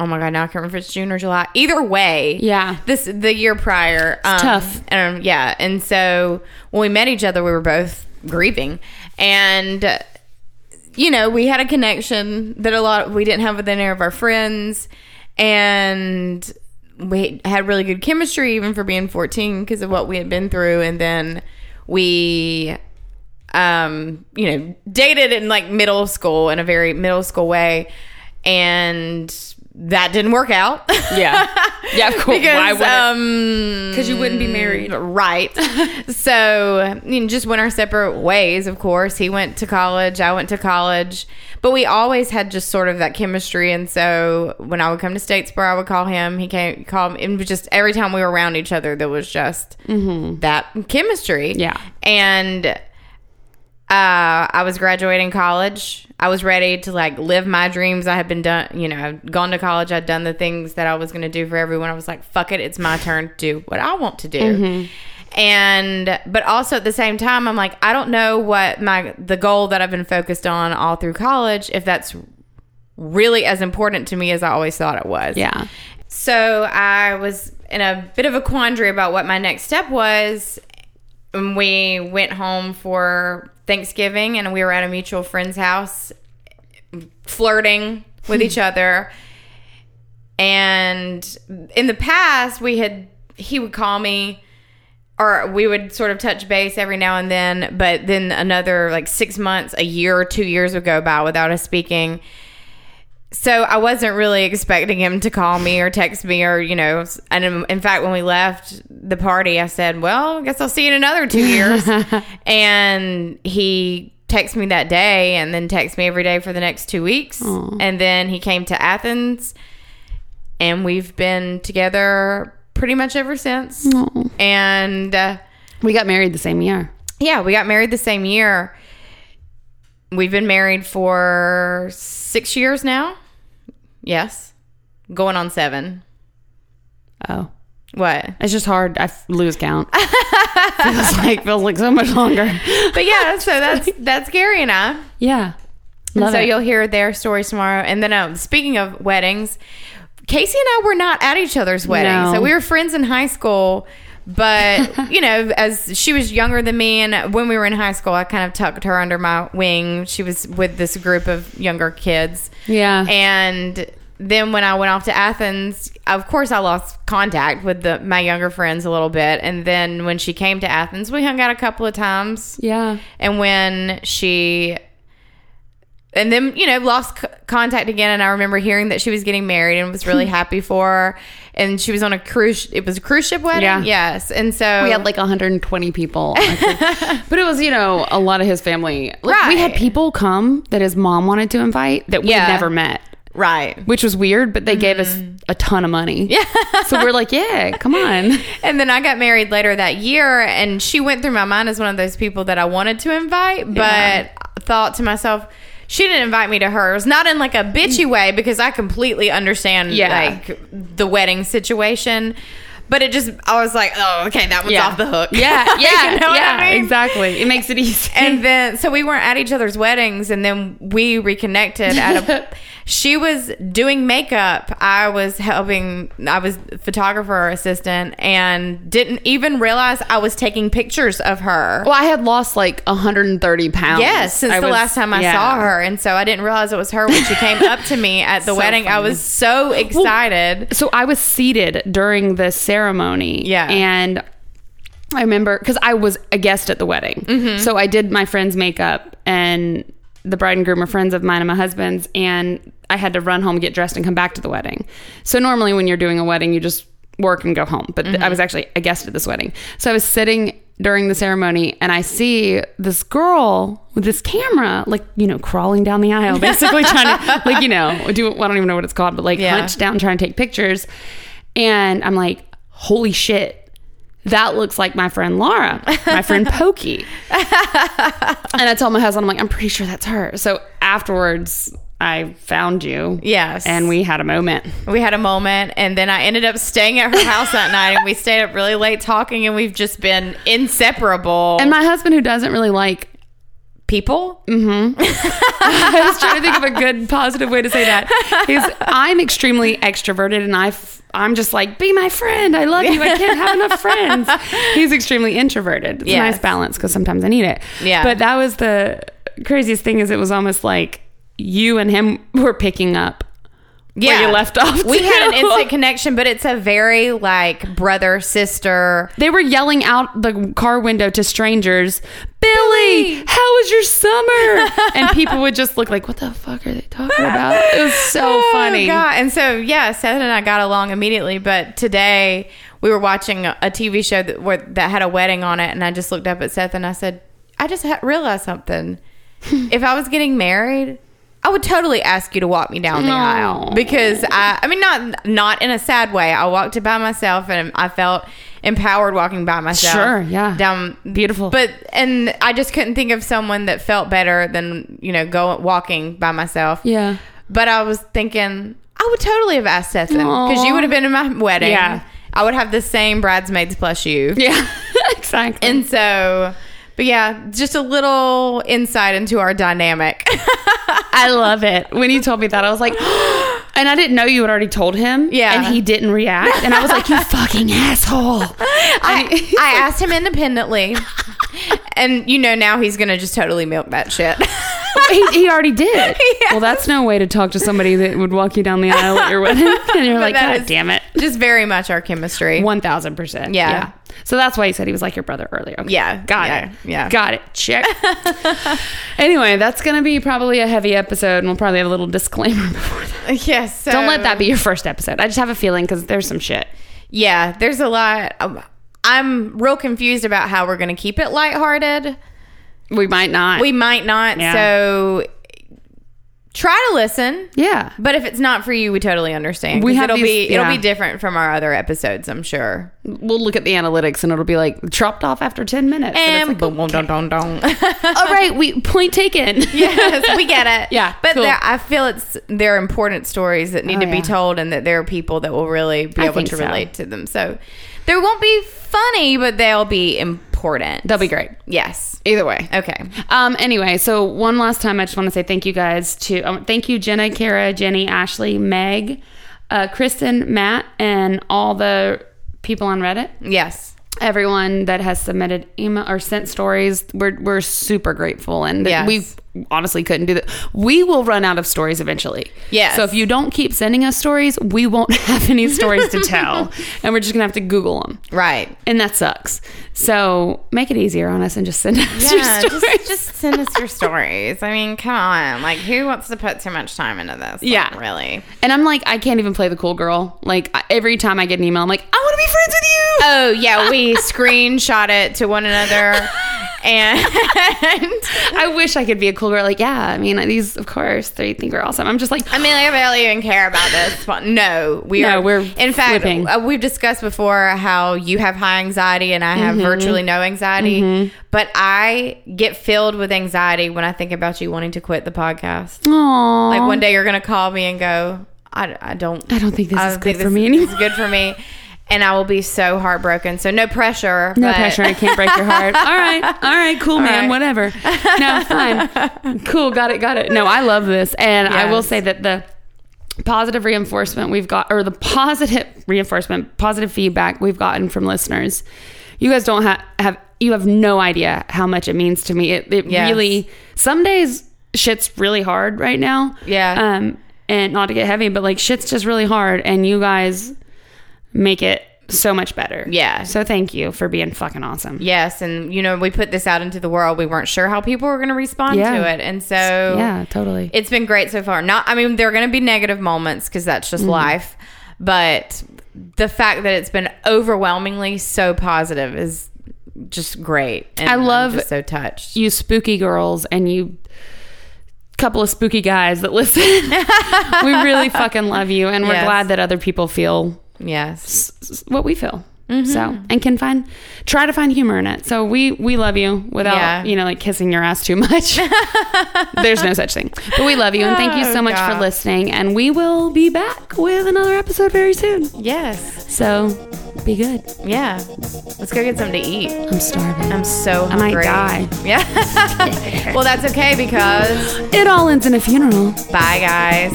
B: Oh my god, now I can't remember if it's June or July. Either way,
A: Yeah.
B: this the year prior. Um,
A: tough.
B: Um, yeah, and so when we met each other, we were both grieving, and uh, you know we had a connection that a lot we didn't have with any of our friends, and we had really good chemistry even for being fourteen because of what we had been through, and then we um, you know, dated in like middle school in a very middle school way, and that didn't work out.
A: Yeah. Yeah, of course.
B: because
A: Why would
B: um,
A: Because you wouldn't be married.
B: right? so you know, just went our separate ways. Of course, he went to college, I went to college, but we always had just sort of that chemistry. And so when I would come to Statesboro, I would call him. He came, call. It was just every time we were around each other, there was just that chemistry.
A: Yeah.
B: and uh, I was graduating college. I was ready to like live my dreams. I had been done, you know, I'd gone to college. I'd done the things that I was going to do for everyone. I was like, fuck it, it's my turn to do what I want to do. And but also at the same time, I'm like, I don't know what my the goal that I've been focused on all through college, if that's really as important to me as I always thought it was.
A: Yeah.
B: So I was in a bit of a quandary about what my next step was. And we went home for Thanksgiving and we were at a mutual friend's house flirting with each other. And in the past, we had, he would call me or we would sort of touch base every now and then, but then another like six months, a year or two years would go by without us speaking. So I wasn't really expecting him to call me or text me or, you know, and in, fact, when we left the party, I said, well, I guess I'll see you in another two years. and he texted me that day and then texted me every day for the next two weeks. And then he came to Athens and we've been together pretty much ever since. And uh,
A: We got married the same year.
B: yeah, we got married the same year. We've been married for six years now. Yes. Going on seven.
A: Oh.
B: What?
A: It's just hard. I lose count. feels like feels like so much longer.
B: But yeah, so that's that's Gary and I.
A: Yeah.
B: And so
A: it.
B: you'll hear their stories tomorrow. And then um, speaking of weddings, Casey and I were not at each other's wedding.
A: No.
B: So we were friends in high school. But, you know, as she was younger than me, and when we were in high school, I kind of tucked her under my wing. She was with this group of younger kids.
A: Yeah.
B: And then when I went off to Athens, of course I lost contact with the, my younger friends a little bit. And then when she came to Athens, we hung out a couple of times.
A: yeah.
B: And when she and then you know lost c- contact again and i remember hearing that she was getting married and was really happy for her and she was on a cruise it was a cruise ship wedding
A: Yeah.
B: yes and so
A: We had like 120 people. but it was, you know, a lot of his family. Like, We had people come that his mom wanted to invite that we
B: Yeah.
A: never met.
B: right
A: Which was weird, but they gave us mm. a ton of money. Yeah. so we're like, yeah, come on.
B: and then i got married later that year and she went through my mind as one of those people that i wanted to invite but
A: Yeah.
B: thought to myself she didn't invite me to hers not in like a bitchy mm. way because i completely understand
A: Yeah.
B: like the wedding situation but it just i was like oh okay that one's off the hook
A: Yeah, yeah,
B: You know
A: yeah,
B: I mean?
A: exactly. It makes it easy.
B: and then so we weren't at each other's weddings and then we reconnected at a she was doing makeup i was helping i was photographer assistant and didn't even realize i was taking pictures of her
A: well, I had lost like 130 pounds.
B: Yes, since
A: I
B: the
A: was-
B: last time I
A: yeah.
B: saw her, and so I didn't realize it was her when she came up to me at the
A: So
B: wedding. I was so excited.
A: So I was seated during the ceremony.
B: Yeah.
A: And I remember because I was a guest at the wedding.
B: Mm-hmm.
A: So I did my friend's makeup, and the bride and groom are friends of mine and my husband's. And I had to run home, get dressed, and come back to the wedding. So normally when you're doing a wedding, you just work and go home. But th- I was mm-hmm. actually a guest at this wedding. So I was sitting during the ceremony and I see this girl with this camera, like, you know, crawling down the aisle, basically trying to, like, you know, do, I don't even know what it's called, but like
B: Yeah.
A: down trying to take pictures. And I'm like, holy shit. That looks like my friend Laura, my friend Pokey. and I told my husband, I'm like, I'm pretty sure that's her. So afterwards, I found you.
B: Yes.
A: And we had a moment.
B: We had a moment, and then I ended up staying at her house that night, and we stayed up really late talking, and we've just been inseparable.
A: And my husband, who doesn't really like
B: people, Mm-hmm.
A: I was trying to think of a good positive way to say that. He's, I'm extremely extroverted and I f- I'm just like, be my friend. I love you. I can't have enough friends. He's extremely introverted. It's a nice balance because sometimes I need it.
B: Yeah.
A: But that was the craziest thing is it was almost like you and him were picking up where you left off.
B: We had an instant connection, but it's a very like brother sister.
A: They were yelling out the car window to strangers, Billy, how was your summer? and people would just look like, what the fuck are they talking about? It was so
B: Oh,
A: funny.
B: God. And so, yeah, Seth and I got along immediately. But today we were watching a, a TV show that, where, that had a wedding on it. And I just looked up at Seth and I said, I just ha- realized something. if I was getting married, I would totally ask you to walk me down the
A: No.
B: aisle because I, I mean, not not in a sad way. I walked it by myself and I felt empowered walking by myself.
A: Sure, yeah.
B: down
A: Beautiful.
B: But and I just couldn't think of someone that felt better than you know go walking by myself.
A: Yeah.
B: But I was thinking, I would totally have asked Stefan because you would have been in my wedding.
A: Yeah.
B: I would have the same bridesmaids plus you.
A: Yeah, exactly.
B: And so, but yeah, just a little insight into our dynamic.
A: I love it. When you told me that, I was like, and I didn't know you had already told him.
B: Yeah.
A: And he didn't react. And I was like, you fucking asshole.
B: I, I asked him independently. And you know now he's gonna just totally milk that shit.
A: he, he already did. Well, that's no way to talk to somebody that would walk you down the aisle at your wedding. And you're like, God
B: is
A: damn it.
B: Just very much our chemistry.
A: 1000%.
B: Yeah.
A: So that's why he said he was like your brother earlier. Okay.
B: Yeah,
A: Got
B: yeah,
A: it.
B: yeah.
A: Got it. Check. anyway, that's going to be probably a heavy episode. And we'll probably have a little disclaimer before that.
B: Yes. So,
A: Don't let that be your first episode. I just have a feeling because there's some shit.
B: Yeah, there's a lot. um, I'm real confused about how we're gonna keep it lighthearted.
A: We might not.
B: We might not.
A: Yeah.
B: So try to listen.
A: yeah.
B: But if it's not for you, we totally understand.
A: We have
B: it'll
A: these-
B: be it'll be different from our other episodes, I'm sure.
A: We'll look at the analytics and it'll be like chopped off after 10 minutes. And,
B: And
A: it's like,
B: boom, boom, dun.
A: all right, we point taken.
B: yes, we get it.
A: Yeah,
B: but
A: cool.
B: there- I feel it's there are important stories that need
A: Oh,
B: to be
A: yeah.
B: told, and that there are people that will really be
A: I
B: able to
A: so.
B: relate to them. So they won't be funny, but they'll be important.
A: They'll be great.
B: yes.
A: Either way.
B: Okay.
A: Um. Anyway, so one last time, I just want to say thank you guys to um, thank you Jenna, Kara, Jenny, Ashley, Meg, uh, Kristen, Matt, and all the people on Reddit.
B: Yes.
A: Everyone that has submitted email or sent stories, we're we're super grateful, and
B: Yes.
A: we honestly couldn't do that. We will run out of stories eventually.
B: Yeah.
A: So if you don't keep sending us stories, we won't have any stories to tell, and we're just gonna have to Google them.
B: Right.
A: and that sucks. So make it easier on us and just send us
B: Yeah,
A: your stories.
B: just, just send us your stories. I mean, come on. Like, who wants to put too much time into this? Like,
A: Yeah.
B: really.
A: and I'm like, I can't even play the cool girl. Like every time I get an email, I'm like, I want to be friends with you.
B: Oh, yeah. We screenshot it to one another. And
A: I wish I could be a cool girl. Like, yeah, I mean, these, of course, they think we're awesome. I'm just like,
B: I mean, I barely even care about this. But no, we
A: No,
B: are.
A: we're
B: in fact,
A: flipping.
B: uh, we've discussed before how you have high anxiety and I
A: Mm-hmm.
B: have virtually no anxiety. But I get filled with anxiety when I think about you wanting to quit the podcast.
A: Aw.
B: Like one day you're gonna call me and go, I, I don't,
A: I don't think this
B: I
A: is good for me
B: This
A: anymore.
B: is good for me. And I will be so heartbroken. So no pressure.
A: No
B: but-
A: pressure. I can't break your heart. All right. All right. Cool, man.
B: right.
A: Whatever. No, fine. Cool. Got it. Got it. No, I love this. And I will say that the positive reinforcement we've got, or the positive reinforcement, positive feedback we've gotten from listeners, you guys don't have, have you have no idea how much it means to me. It, it
B: Yes.
A: really, some days shit's really hard right now.
B: Yeah.
A: Um, and not to get heavy, but like shit's just really hard. And you guys make it so much better.
B: Yeah.
A: So thank you for being fucking awesome.
B: Yes, and you know, we put this out into the world. We weren't sure how people were going to respond
A: Yeah.
B: to it, and so
A: Yeah, totally.
B: it's been great so far. Not, I mean, there are going to be negative moments because that's
A: Mm-hmm.
B: just life, but the fact that it's been overwhelmingly so positive is just great. And
A: I
B: I'm
A: love-
B: so touched.
A: you spooky girls and you couple of spooky guys that listen. we really fucking love you and we're
B: Yes.
A: glad that other people feel
B: Yes,
A: s- what we feel. Mm-hmm. So and can find try to find humor in it. So we we love you without
B: Yeah.
A: you know like kissing your ass too much. There's no such thing. But we love you and thank you so
B: Oh,
A: much for listening. And we will be back with another episode very soon.
B: Yes.
A: So be good.
B: Yeah. Let's go get something to eat.
A: I'm starving.
B: I'm so hungry.
A: I might die.
B: Yeah. well, that's okay because
A: it all ends in a funeral.
B: bye, guys.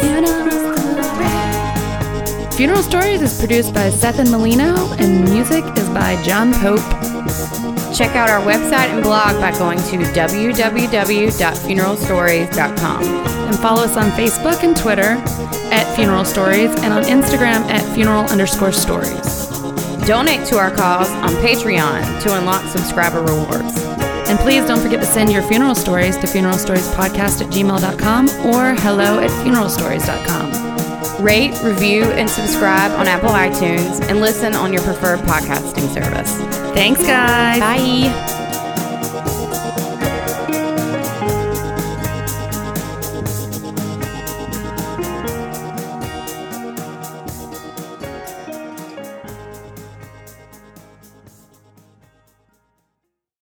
A: Funeral Stories is produced by Stefan Molino, and music is by John Pope.
B: Check out our website and blog by going to www.funeralstories.com.
A: And follow us on Facebook and Twitter at Funeral Stories, and on Instagram at funeral underscore stories.
B: Donate to our cause on Patreon to unlock subscriber rewards.
A: And please don't forget to send your funeral stories to funeralstoriespodcast at gmail.com or hello at funeralstories.com.
B: Rate, review, and subscribe on Apple iTunes and listen on your preferred podcasting service.
A: Thanks, guys.
B: Bye.